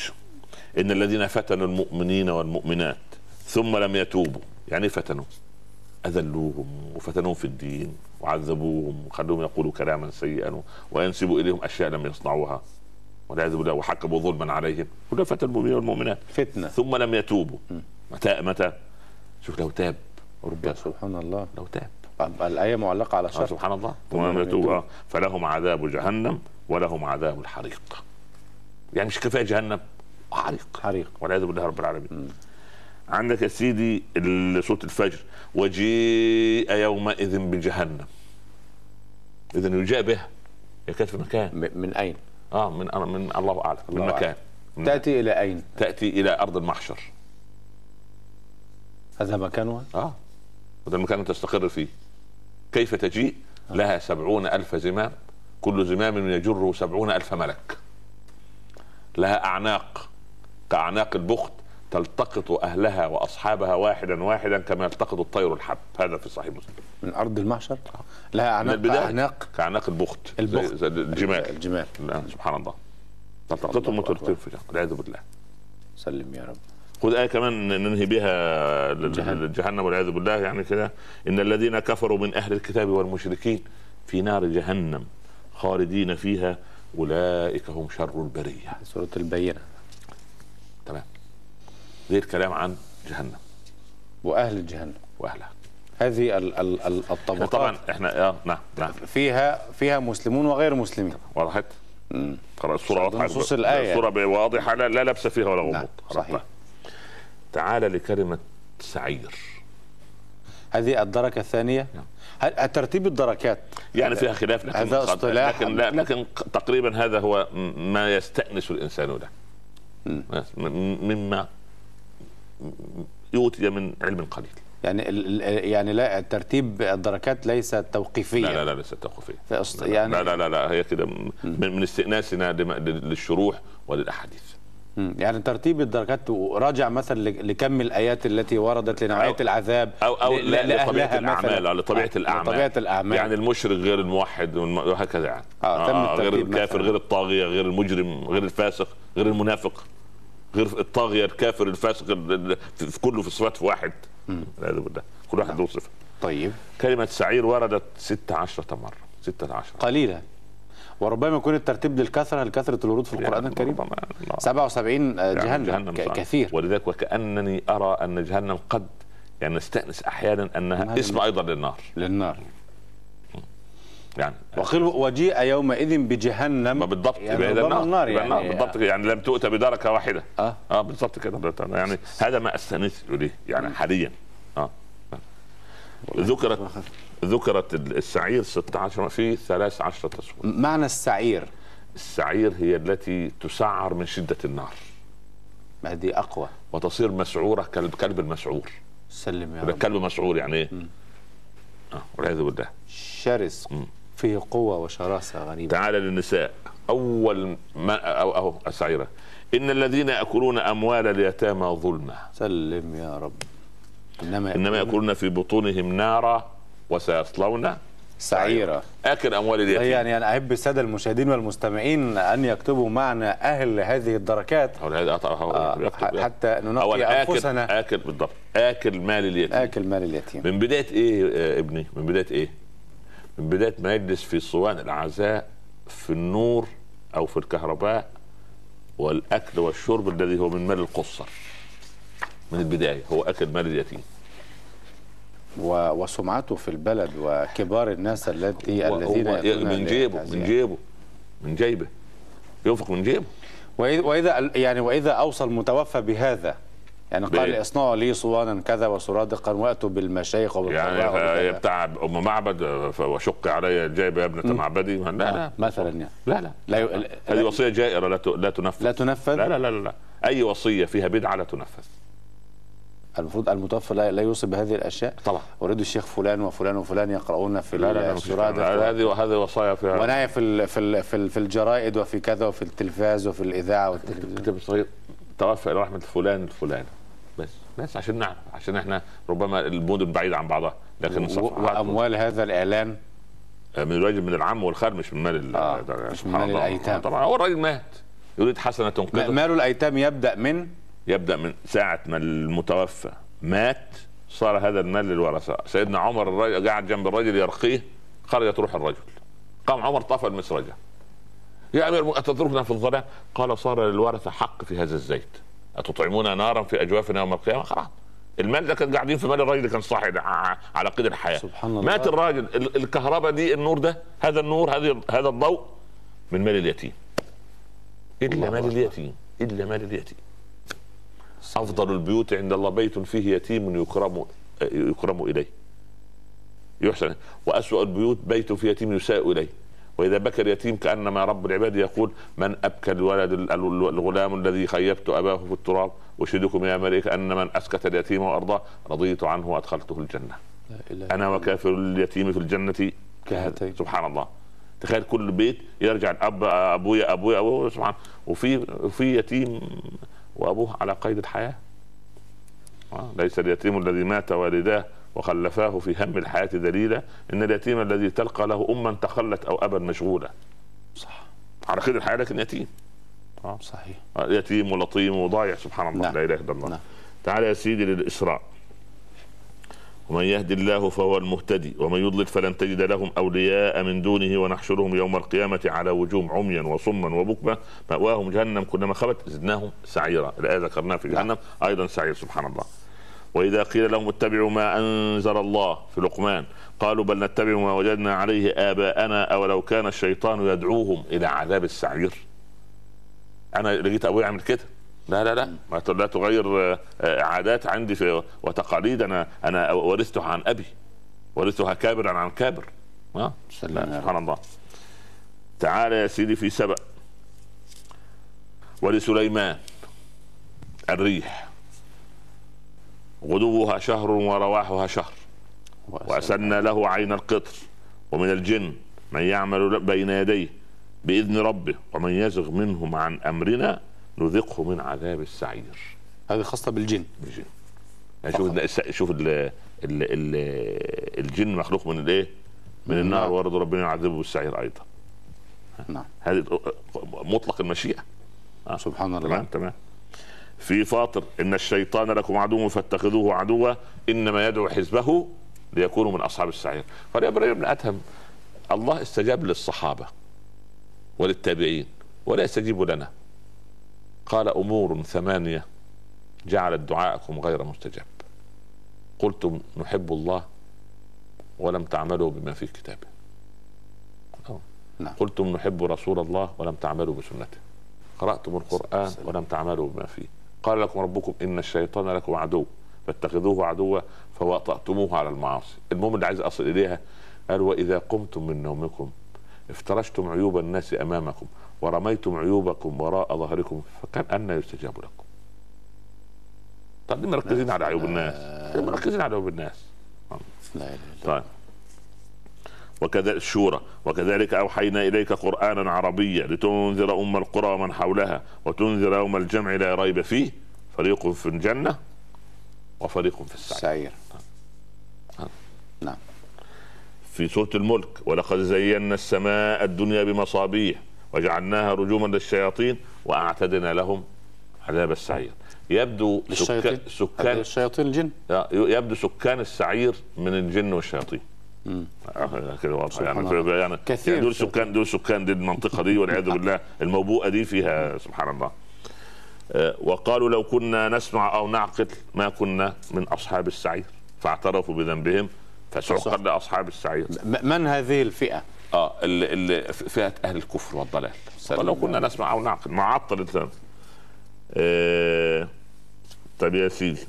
إن الذين فتنوا المؤمنين والمؤمنات ثم لم يتوبوا. يعني إيه فتنوا؟ أذلوهم وفتنوهم في الدين وعذبوهم وخلوهم يقولوا كلاما سيئا وينسبوا إليهم أشياء لم يصنعوها. والعياذ بالله وحكموا ظلما عليهم. كلها فتن المؤمنين والمؤمنات. فتنة. ثم لم يتوبوا. متى متى؟ شوف لو تاب. يا سبحان الله. لو تاب. الآية معلقة على شرط سبحان الله. يتوبوا. آه فلهم عذاب جهنم ولهم عذاب الحريق. يعني مش كفاية جهنم حريق. حريق. والعياذ بالله رب العالمين. عندك يا سيدي ال- سورة الفجر. وجيء يومئذ بجهنم. اذا يجاء بها. هي كانت في مكان. م- من أين؟ آه من من الله أعلم. من الله مكان. من تأتي إلى أين؟ تأتي إلى أرض المحشر. هذا مكانها آه. هذا المكان اللي تستقر فيه. كيف تجيء؟ لها سبعون ألف زمام. كل زمام يجر سبعون ألف ملك. لها أعناق. كأعناق البخت تلتقط أهلها وأصحابها واحدا واحدا كما يلتقط الطير الحب. هذا في صحيح مسلم. من أرض المحشر لها أعناق البداية. أعناق كأعناق البخت. البخت. زي- زي الجمال الجمال. لا سبحان الله. تلتقطهم جهنم والعياذ بالله. سلم يا رب. خذ آية كمان ننهي بها جهنم. والعياذ بالله يعني كده. إن الذين كفروا من أهل الكتاب والمشركين في نار جهنم خالدين فيها أولئك هم شر البرية. سورة البينة. تمام. زي الكلام عن جهنم. وأهل جهنم وأهلها. هذه ال- ال- ال- الطبقات. طبعا إحنا آه نعم نعم. فيها فيها مسلمون وغير مسلمين. وضحت خلاص الصورة عندنا واضحة. نصوص الآية. الصورة واضحة لا, لا لبس فيها ولا نعم، غموض خلاص. صحيح. تعال لكلمة سعير. هذه الدركة الثانية؟ نعم. هل- ترتيب الدركات؟ يعني فيها خلاف لكن هذا اصطلاح. لكن لا لكن تقريبا هذا هو ما يستأنس الإنسان له. مما يؤتي من علم قليل. يعني يعني لا ترتيب الدركات ليس توقيفيا. لا لا لا ليس توقفية في أصط... لا, يعني لا لا لا لا هي كده من, من استئناسنا للشروح وللأحاديث. مم. يعني ترتيب الدركات راجع مثلا لكم الآيات التي وردت لنوعية العذاب أو أو لأهلها لطبيعة. الأعمال لطبيعه آه، الاعمال لطبيعة الأعمال. يعني المشرك غير الموحد وهكذا يعني. آه، تم غير الترتيب الكافر مثلاً. غير الطاغية غير المجرم غير الفاسق غير المنافق غير الطاغية الكافر الفاسق ال- ال- في كله في صفات في واحد والعياذ بالله. كل واحد له صفة. طيب. كلمة سعير وردت 16 مرة. 16 قليله وربما يكون الترتيب للكثرة لكثرة الورود في القرآن الكريم. ربما الله. 77 يعني جهنم, صعب. كثير. ولذلك وكأنني أرى أن جهنم قد يعني نستأنس أحيانا أنها اسم أيضا للنار. للنار. يعني وقيل وجيء يومئذ بجهنم. ما بالضبط يعني يبقى ربما النار يبقى يعني. بالضبط. يعني لم تؤتى بدركة واحدة. آه. آه بالضبط كده يعني هذا ما أستأنس إليه يعني حاليا. ذكرت ذكرت السعير 16 في 13 تصوير معنى السعير؟ السعير هي التي تسعر من شدة النار. ما دي أقوى. وتصير مسعورة كلب كلب المسعور. سلم يا رب. كلب مسعور يعني إيه؟ آه والعياذ بالله. شرس. فيه قوة وشراسة غريبة. تعال للنساء. أول ما أو اهو السعيرة. إن الذين يأكلون أموال اليتامى ظلما. سلم يا رب. إنما إنما يأكلون في بطونهم نارا وسيصلون سعيرة اكل أموال اليتيم. يعني أنا أحب السادة المشاهدين والمستمعين أن يكتبوا معنا أهل هذه الدركات. هو آه، حتى ننقي آكل أنفسنا. آكل بالضبط. آكل مال اليتيم. آكل مال اليتيم. من بداية إيه ابني؟ من بداية إيه؟ من بداية ما يجلس في صوان العزاء في النور أو في الكهرباء والأكل والشرب الذي هو من مال القصر. من البداية هو أكل مال اليتيم. و- وسمعته في البلد وكبار الناس التي الذين من جيبه من. جيبه من جيبه. ينفق من جيبه. وإذا- واذا يعني وإذا أوصى المتوفى بهذا يعني قال؟ اصنعوا لي صوانا كذا وسرادقا وأتوا بالمشايخ يعني هي وبكذا. بتاع أم معبد وشق علي الجيب يا ابنة معبدي لا لا. مثلا يعني. لا لا. لا ي- هذه وصية جائرة لا لا تنفذ. لا تنفذ؟ لا لا لا لا, لا. أي وصية فيها بدعة لا تنفذ. المفروض المتوفى لا, لا يوصي بهذه الأشياء. طبعا. أريد الشيخ فلان وفلان وفلان يقرؤون في لا لا. هذه هذه وصايا فيها في ال- في في ال- في الجرائد وفي كذا وفي التلفاز وفي الإذاعة والتلفزيون. كتاب صغير. توفى إلى رحمة فلان الفلاني بس بس عشان نعرف عشان إحنا ربما المدن بعيده عن بعضها لكن وأموال هذا الإعلان؟ من الراجل من العم والخال مش من مال ال- آه، ده- مش من مال الله. الأيتام. طبعا. هو الراجل مات. يريد حسنة تنقذه مال الأيتام يبدأ من يبدأ من ساعة ما المتوفى. مات صار هذا المال للورثه سيدنا عمر الرجل قاعد جنب الرجل يرقيه خرجت روح الرجل. قام عمر طفى المسرجة. يا أمير أتتركنا في الظلام؟ قال صار للورثة حق في هذا الزيت. أتطعمون نارا في أجوافنا يوم القيامة؟ خلاص. المال ده كان قاعدين في مال الراجل اللي كان صاحي على قيد الحياة. سبحان الله. مات الراجل. ال- الكهرباء دي النور ده هذا النور هذه هذا الضوء من مال اليتيم. إلا مال. اليتيم. إلا مال اليتيم. أفضل البيوت عند الله بيت فيه يتيم يكرم يكرم إليه. يحسن. وأسوأ البيوت بيت فيه يتيم يساء إليه. وإذا بكى اليتيم كأنما رب العباد يقول من أبكى الولد ال- ال- الغلام الذي خيبت أباه في التراب أشهدكم يا ملائكه أن من أسكت اليتيم وأرضاه رضيت عنه وأدخلته الجنة. لا إله أنا وكافر اليتيم في الجنة كهاتين. سبحان الله. تخيل كل بيت يرجع الأب أبويا أبويا أبويا سبحان. وفي وفي يتيم وأبوه على قيد الحياة. آه، ليس اليتيم الذي مات والداه وخلفاه في هم الحياة دليلا. إن اليتيم الذي تلقى له اما تخلت أو ابا مشغولا صح. على قيد الحياة لكن يتيم. صحيح. آه، يتيم ولطيم وضايع سبحان الله. نعم. لا إله إلا الله. نعم. تعال يا سيدي للإسراء. ومن يهد الله فهو المهتدي ومن يضلل فلن تجد لهم أولياء من دونه ونحشرهم يوم القيامة على وجوه عميا وصما وبكما مأواهم جهنم كلما خبت زدناهم سعيرا. الايه ذكرناها في جهنم أيضا سعير سبحان الله. وإذا قيل لهم اتبعوا ما أنزل الله في لقمان قالوا بل نتبع ما وجدنا عليه آباءنا أولو كان الشيطان يدعوهم إلى عذاب السعير. أنا لقيت أبوي يعمل كده. لا لا لا. ما لا تغير آه، آه، عادات عندي في وتقاليد. أنا أنا ورثتها عن أبي. ورثتها كابرا عن كابر. رب. سبحان الله. تعال يا سيدي في سبأ. ولسليمان الريح. غدوها شهر ورواحها شهر. وأسلنا له عين القطر. ومن الجن من يعمل بين يديه بإذن ربه. ومن يزغ منهم عن أمرنا نذقه من عذاب السعير. هذه خاصة بالجن. الجن يعني شوف ال- شوف ال ال ال الجن مخلوق من الايه؟ من النار. ورد ربنا يعذبه بالسعير أيضا. نعم. هذه مطلق المشيئة. آه. سبحان الله. تمام. تمام في فاطر إن الشيطان لكم عدو فاتخذوه عدوا إنما يدعو حزبه ليكونوا من أصحاب السعير. قال إبراهيم بن ادهم الله استجاب للصحابة وللتابعين ولا يستجيب لنا. قال أمور ثمانية جعلت دعاءكم غير مستجاب. قلتم نحب الله ولم تعملوا بما في كتابه نعم. قلتم نحب رسول الله ولم تعملوا بسنته. قرأتم القرآن ولم تعملوا بما فيه. قال لكم ربكم إن الشيطان لكم عدو. فاتخذوه عدوا فوطأتموه على المعاصي. المهم اللي عايز أصل إليها قال وإذا قمتم من نومكم افترشتم عيوب الناس أمامكم. ورميتم عيوبكم وراء ظهركم فكان أن يستجاب لكم. طيب مركزين على عيوب الناس؟ مركزين على عيوب الناس؟ طيب. وكذلك الشورى وكذلك أوحينا إليك قرآنا عربيا لتنذر أم القرى ومن حولها وتنذر يوم الجمع لا ريب فيه. فريق في الجنة وفريق في السعير, السعير. نعم. في سورة الملك ولقد زينا السماء الدنيا بمصابيح وجعلناها رجوما للشياطين وأعتدنا لهم عذاب السعير. يبدو سكان سكان الشياطين الجن؟ يبدو سكان السعير من الجن والشياطين. كده واضح يعني يعني كثير يعني دول سكان دول سكان دي المنطقة دي والعياذ بالله الموبوءة دي فيها سبحان الله. آه، وقالوا لو كنا نسمع أو نعقل ما كنا من أصحاب السعير فاعترفوا بذنبهم فسحقا لأصحاب السعير. من هذه الفئة؟ آه فئة أهل الكفر والضلال. لو كنا نسمع أو نعقل معطل آه طيب يا سيدي.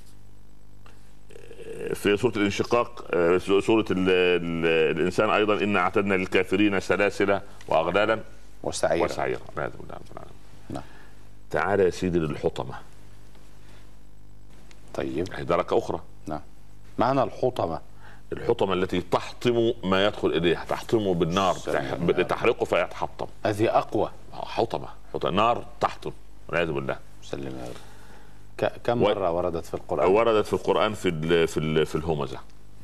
في سورة الانشقاق آه، سورة ال ال الإنسان أيضا انا اعتدنا للكافرين سلاسل واغلالا وسعيرا. وسعيرا. والعياذ بالله نعم. تعال يا سيدي للحطمة. طيب. هي دركه أخرى. نعم. معنى الحطمة. الحطمة التي تحطم ما يدخل إليها تحطمه بالنار تحرقه فيتحطم. هذه أقوى. حطمة. حطمة. نار تحطم. والعياذ بالله. سلم يا رب كم مرة وردت في القرآن؟ وردت في القرآن في ال في ال في الهمزة.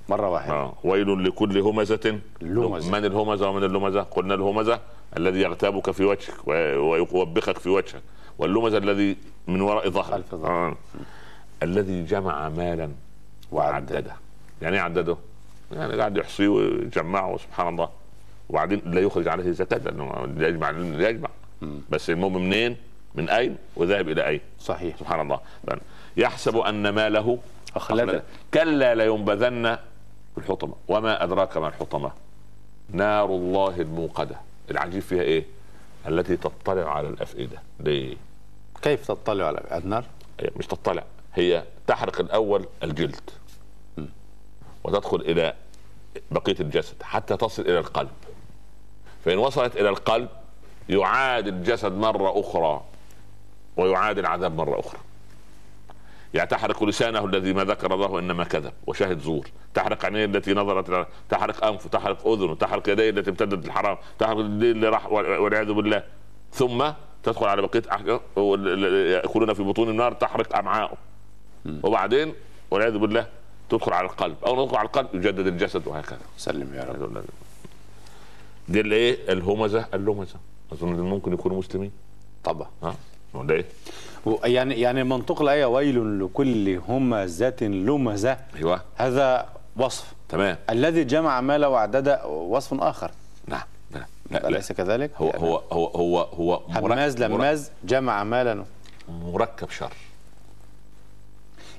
مرة واحدة. آه. ويل لكل همزة. لمزة. من الهمزة ومن اللمزة؟ قلنا الهمزة الذي يغتابك في وجهك ويوبخك في وجهك واللمزة الذي من وراء ظهرك. آه. الذي جمع مالا وعدده. يعني إيه عدده؟ يعني قاعد يحصيه ويجمعه سبحان الله. وبعدين لا يخرج عليه زكاة لأنه يجمع يجمع. بس المهم منين؟ من أين؟ وذهب إلى أين؟ صحيح. سبحان الله. يحسب أن ماله أخلده كلا لينبذن في الحطمه وما أدراك ما الحطمة؟ نار الله الموقدة. العجيب فيها إيه؟ التي تطلع على الأفئدة. ليه كيف تطلع على النار؟ مش تطلع. هي تحرق الأول الجلد. وتدخل إلى بقية الجسد حتى تصل إلى القلب. فإن وصلت إلى القلب يعاد الجسد مرة أخرى ويعاد العذاب مرة أخرى. يعني تحرق لسانه الذي ما ذكر الله إنما كذب وشاهد زور. تحرق عينيه التي نظرت تحرق أنفه تحرق أذنه تحرق يديه التي امتدت الحرام تحرق الدين اللي راح والعياذ بالله. ثم تدخل على بقية يأكلون في بطون النار تحرق أمعاءه. وبعدين والعياذ بالله تدخل على القلب. أو تدخل على القلب يجدد الجسد وهكذا. سلم يا رب. دي الايه الهمزة. اللمزه أظن ممكن يكونوا مسلمين. طبعا. ها؟ ولا إيه؟ يعني يعني منطق الايه ويل لكل همزة لمزة. أيوه. هذا وصف. تمام. الذي جمع مال وعدد وصف آخر. نعم. لا. أليس كذلك؟ هو هو هو هو هو هماز لماز جمع مالا. مركب شر.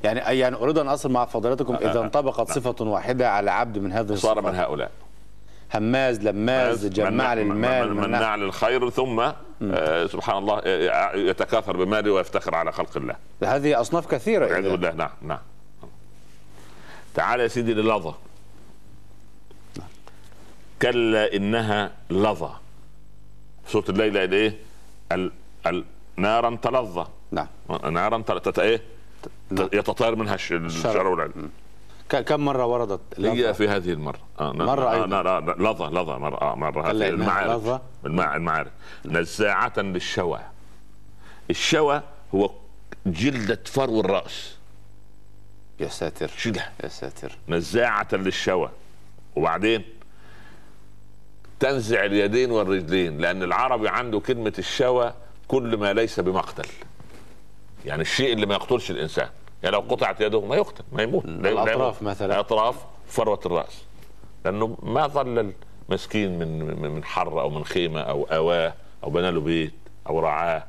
يعني يعني أريد أن أصل مع فضيلتكم إذا انطبقت صفة واحدة على عبد من هذه صار من هؤلاء. هماز لماز جماع للمال مناع للخير ثم آه سبحان الله يتكاثر بماله ويفتخر على خلق الله. هذه أصناف كثيرة والعياذ بالله. نعم نعم. تعال يا سيدي للظى. كلا إنها لظى. صوت الليل إيه؟ ال... ال... نارا تلظى. نعم. نارا تت... إيه؟ يتطاير منها الشر والعلم كم مرة وردت هي في هذه المرة. آه مرة آه أيضا. لظى لظى مرة آه مرة هذه. المعارف المعارف نزاعة للشوى. الشوى هو جلدة فرو الرأس. يا ساتر. شيلها يا ساتر. نزاعة للشوى. وبعدين تنزع اليدين والرجلين لأن العربي عنده كلمة الشوى كل ما ليس بمقتل. يعني الشيء اللي ما يقتلش الإنسان. يعني لو قطعت يده ما يقتل ما يموت الأطراف مثلا. اطراف فروة الرأس. لأنه ما ظل مسكين من من حر أو من خيمة أو آواه أو بنى له بيت أو رعاه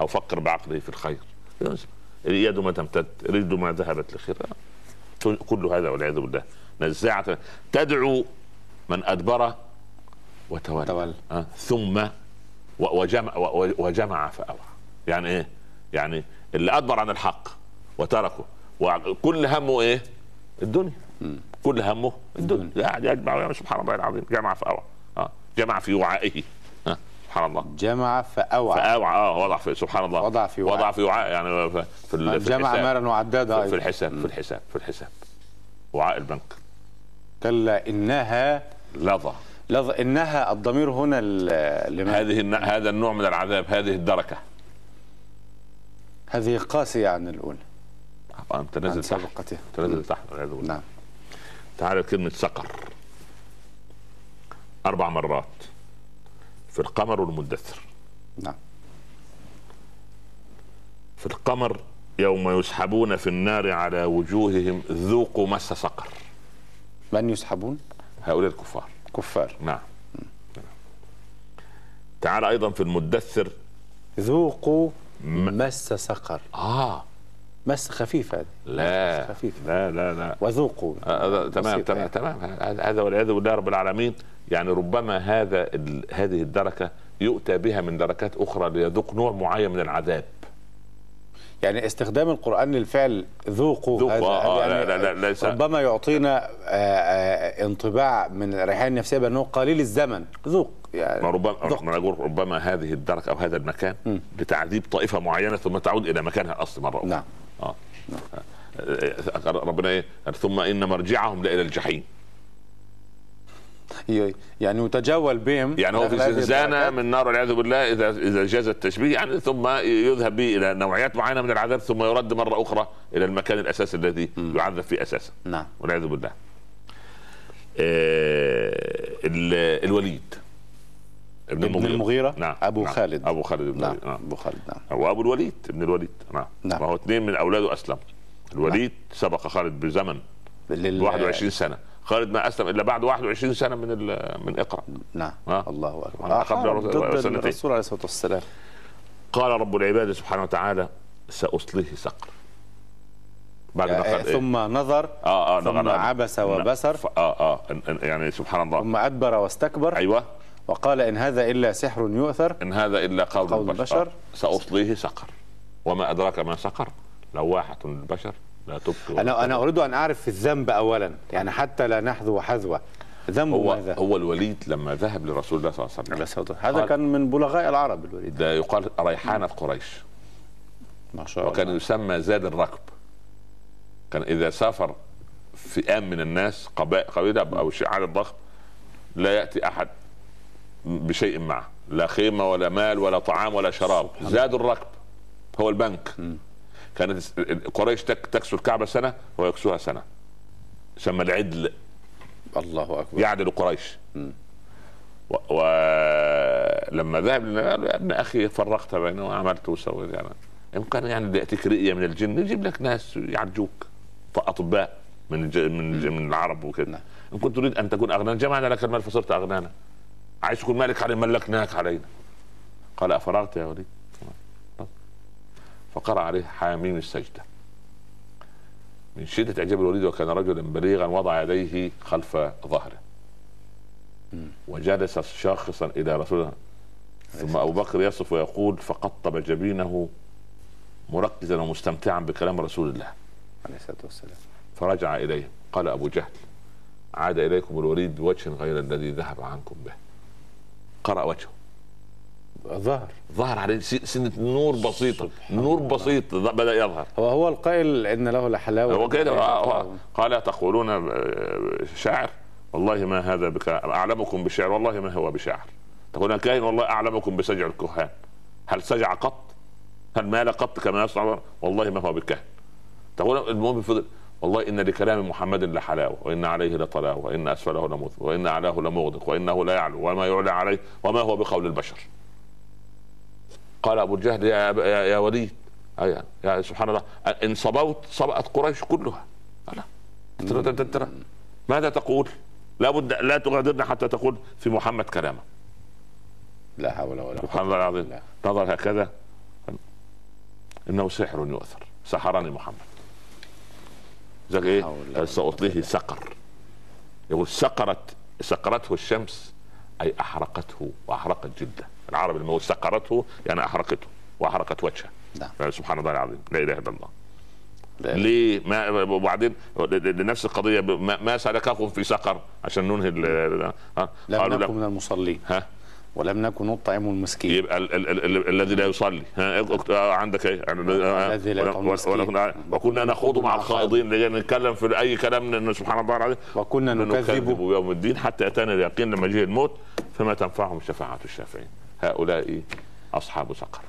أو فكر بعقله في الخير. يده ما تمتد رجله ما ذهبت لخير. كل هذا والعياذ بالله. نزاعة. تدعو من أدبر وتولى. تولى. أه؟ ثم وجمع وجمع فأوعى يعني إيه؟ يعني اللي أدبر عن الحق وتركه. وكل همه إيه؟ الدنيا. كل همه الدنيا. قاعد يجمع سبحان الله العظيم. جمع فأوعى آه. جمع في وعائه. آه. سبحان الله. جمع فأوعى فأوعى آه وضع في سبحان الله. وضع في وعاء. وضع في وعاء يعني في في, في جمع. مالا وعدادا في, في. الحساب في الحساب في الحساب. وعاء البنك. كلا إنها لظى. لظ... إنها الضمير هنا لمن هذه هذا النوع من العذاب هذه الدركة. هذه قاسية عن الأولى. عن نازل تحت. سابقتها نازل تحت والعياذ بالله. نعم. تعال كلمة سقر. أربع مرات في القمر والمدثر نعم. في القمر يوم يسحبون في النار على وجوههم ذوقوا مس سقر. من يسحبون؟ هؤلاء الكفار. كفار. نعم. تعال أيضا في المدثر. ذوقوا مس سقر. آه. مس خفيف هذا. لا. مس خفيف. لا لا لا. وذوقوا. آه، هذا تمام بسيط تمام يعني. تمام. هذا والعياذ بالله رب العالمين يعني ربما هذا هذه الدركة يؤتى بها من دركات أخرى ليذوق نوع معين من العذاب. يعني استخدام القرآن للفعل ذوقوا ذوقوا، هذا آه، هذا لا- لا- لا- ليس- ربما يعطينا آه، آه، انطباع من الريحان النفسية بأنه قليل الزمن. ذوق يعني ما ربما ذوق. ما أقول ربما هذه الدركه أو هذا المكان لتعذيب طائفة معينة ثم تعود إلى مكانها الاصلي مرة أخرى. نعم. آه، ربنا إيه؟ ثم إن مرجعهم لإلى الجحيم. يعني يتجول بهم يعني هو في زنزانه. من نار والعياذ بالله اذا إذا جاز التشبيه يعني ثم يذهب به إلى نوعيات معينة من العذاب ثم يرد مرة أخرى إلى المكان الأساسي الذي يعذب فيه أساسا. نعم. والعياذ بالله. آه ال- الوليد. ابن ابن المغيرة. نعم أبو نعم. خالد. أبو خالد بن نعم نعم. أبو خالد نعم. هو أبو الوليد ابن الوليد نعم. نعم. وهو اثنين من أولاده أسلم. الوليد سبق خالد بزمن لل... 21 سنة. خالد ما أسلم إلا بعد 21 سنة من من إقرأ. نعم. آه. الله آه، قبل ضد. الرسول عليه الصلاة والسلام. قال رب العباد سبحانه وتعالى سأصليه سقر. بعد ما آه، قال إيه؟ ثم نظر آه آه ثم نغ- عبس وبسر. ف- آه آه يعني سبحان الله. ثم أدبر واستكبر. أيوه. وقال إن هذا إلا سحر يؤثر. إن هذا إلا قول, قول البشر, البشر. آه. سأصليه سقر. وما أدراك ما سقر. لواحة للبشر لا تبقي أنا أنا أريد أن أعرف الذنب أولا يعني حتى لا نحذو حذوة. ذنبه هو ماذا؟ هو الوليد لما ذهب لرسول الله صلى الله عليه وسلم. هذا كان من بلغاء العرب الوليد. ده يقال ريحانة قريش. ما شاء وكان الله يسمى زاد الركب. كان إذا سافر فئام من الناس قبائل قبيلة أو شيء عدد ضخم لا يأتي أحد بشيء معه. لا خيمة ولا مال ولا طعام ولا شراب. زاد الركب هو البنك. كانت قريش تك- تكسو الكعبه سنة ويكسوها سنة. يسمى العدل. الله أكبر. يعدل قريش. ولما ذهب لنا قال يا ابن أخي فرقت بينه وعملت وسويت. يعني ان كان يعني ياتيك رئيه من الجن. يجيب لك ناس يعالجوك اطباء من الج... من الج... من العرب وكذا نعم. إن كنت تريد أن تكون اغنانا جمعنا لك المال فصرت اغنانا عايز تكون مالك علينا ملكناك علينا. قال أفرغت يا وليد؟ فقرأ عليه حاميم السجدة. من شدة إعجاب الوليد وكان رجلا بليغا وضع يديه خلف ظهره. وجلس شاخصا إلى رسول الله ثم أبو بكر يصف ويقول فقطب جبينه مركزا ومستمتعا بكلام رسول الله. عليه الصلاة والسلام. فرجع إليهم قال أبو جهل عاد إليكم الوليد بوجه غير الذي ذهب عنكم به. قرأ وجهه. ظهر. ظهر عليه س- سنة نور بسيطة. نور بسيط بدأ يظهر. هو هو القائل إن له لحلاوة. هو كده هو- هو- قال تقولون آه، شاعر والله ما هذا بك أعلمكم بشعر. والله ما هو بشاعر تقولون كاهن والله أعلمكم بسجع الكهان. هل سجع قط؟ هل مال قط كما يصنع؟ والله ما هو بكاهن تقول المهم فضل والله إن لكلام محمد لحلاوة وإن عليه لطلاوة وإن أسفله لمذ وإن أعلاه لمغدق وإنه لا يعلو وما يعلى عليه وما هو بقول البشر. قال أبو الجهل يا يا, يا وليد. أي يا سبحان الله. إن صبوت صبأت قريش كلها. ماذا تقول؟ لابد لا تغادرنا حتى تقول في محمد كلامه. لا حول ولا سبحان قوة الله العظيم. نظر هكذا. إنه سحر يؤثر. سحرني محمد. زي إيه؟ ولا سأطليه سقر. يقول سقرت سقرته الشمس أي أحرقته وأحرقت جدة. العرب الموت سقرته يعني أحرقته وأحرقت وجهه. نعم. سبحان الله العظيم. لا إله إلا الله. ليه؟ ما وبعدين لنفس القضية ما سلككم في سقر عشان ننهي لم نكن من المصلين. ها؟ ولم نكن نطعم المسكين. يبقى الذي لا يصلي. ها؟ آه، عندك إيه؟ الذي لا يطعم وكنا نخوض مع الخائضين. نتكلم في أي كلام سبحان الله العظيم. وكنا نكذب. بيوم الدين حتى أتانا اليقين لما جه الموت فما تنفعهم شفاعة الشافعين. هؤلاء أصحاب سقر.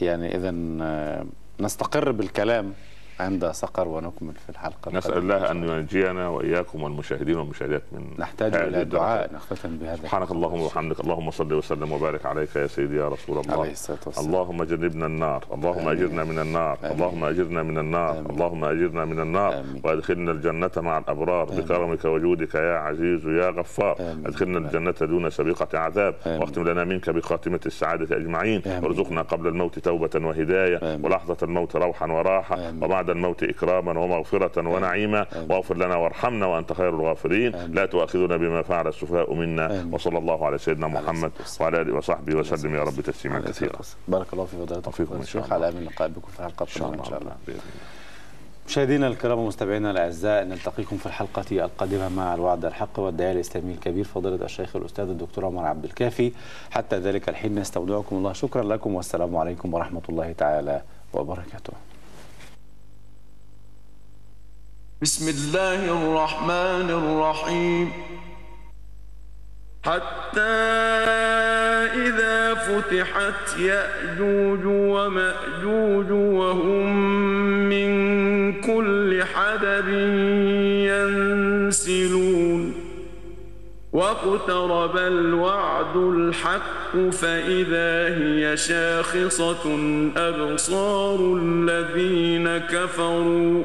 يعني اذا آه، نستقر بالكلام عند سقر ونكمل في الحلقة نسأل الله أن ينجينا وإياكم والمشاهدين والمشاهدات من نحتاج إلى دعاء نختتم بهذا سبحانك اللهم وبحمدك. اللهم صل وسلم وبارك عليك يا سيدي يا رسول الله. عليه الصلاة والسلام. اللهم جنبنا النار. اللهم أجرنا من النار. اللهم أجرنا من النار. اللهم أجرنا من النار. وأدخلنا الجنة مع الأبرار. بكرمك وجودك يا عزيز يا غفار. أدخلنا الجنة دون سابقة عذاب. واختم لنا منك بخاتمة السعادة أجمعين. وارزقنا قبل الموت توبة وهداية. ولحظة الموت روحا وراحة. وبعد الموت إكراما ومغفرة ونعيما. واغفر لنا وارحمنا وأنت خير الغافرين. لا تؤاخذنا بما فعل السفهاء منا. وصلى الله على سيدنا محمد وعلى آله وصحبه وسلم. يا رب تسليما كثيرا. بارك الله في فضيلتكم الشيخ على امل اللقاء بكم في حلقة إن شاء الله. مشاهدينا الكرام ومستمعينا الأعزاء نلتقيكم في الحلقة القادمة مع الوعد الحق والداعيه الإسلامي الكبير فضيلة الشيخ الأستاذ الدكتور عمر عبد الكافي. حتى ذلك الحين نستودعكم الله. شكرا لكم والسلام عليكم ورحمة الله تعالى وبركاته. بسم الله الرحمن الرحيم. حتى إذا فتحت يأجوج ومأجوج وهم من كل حدب ينسلون. واقترب الوعد الحق فإذا هي شاخصة أبصار الذين كفروا.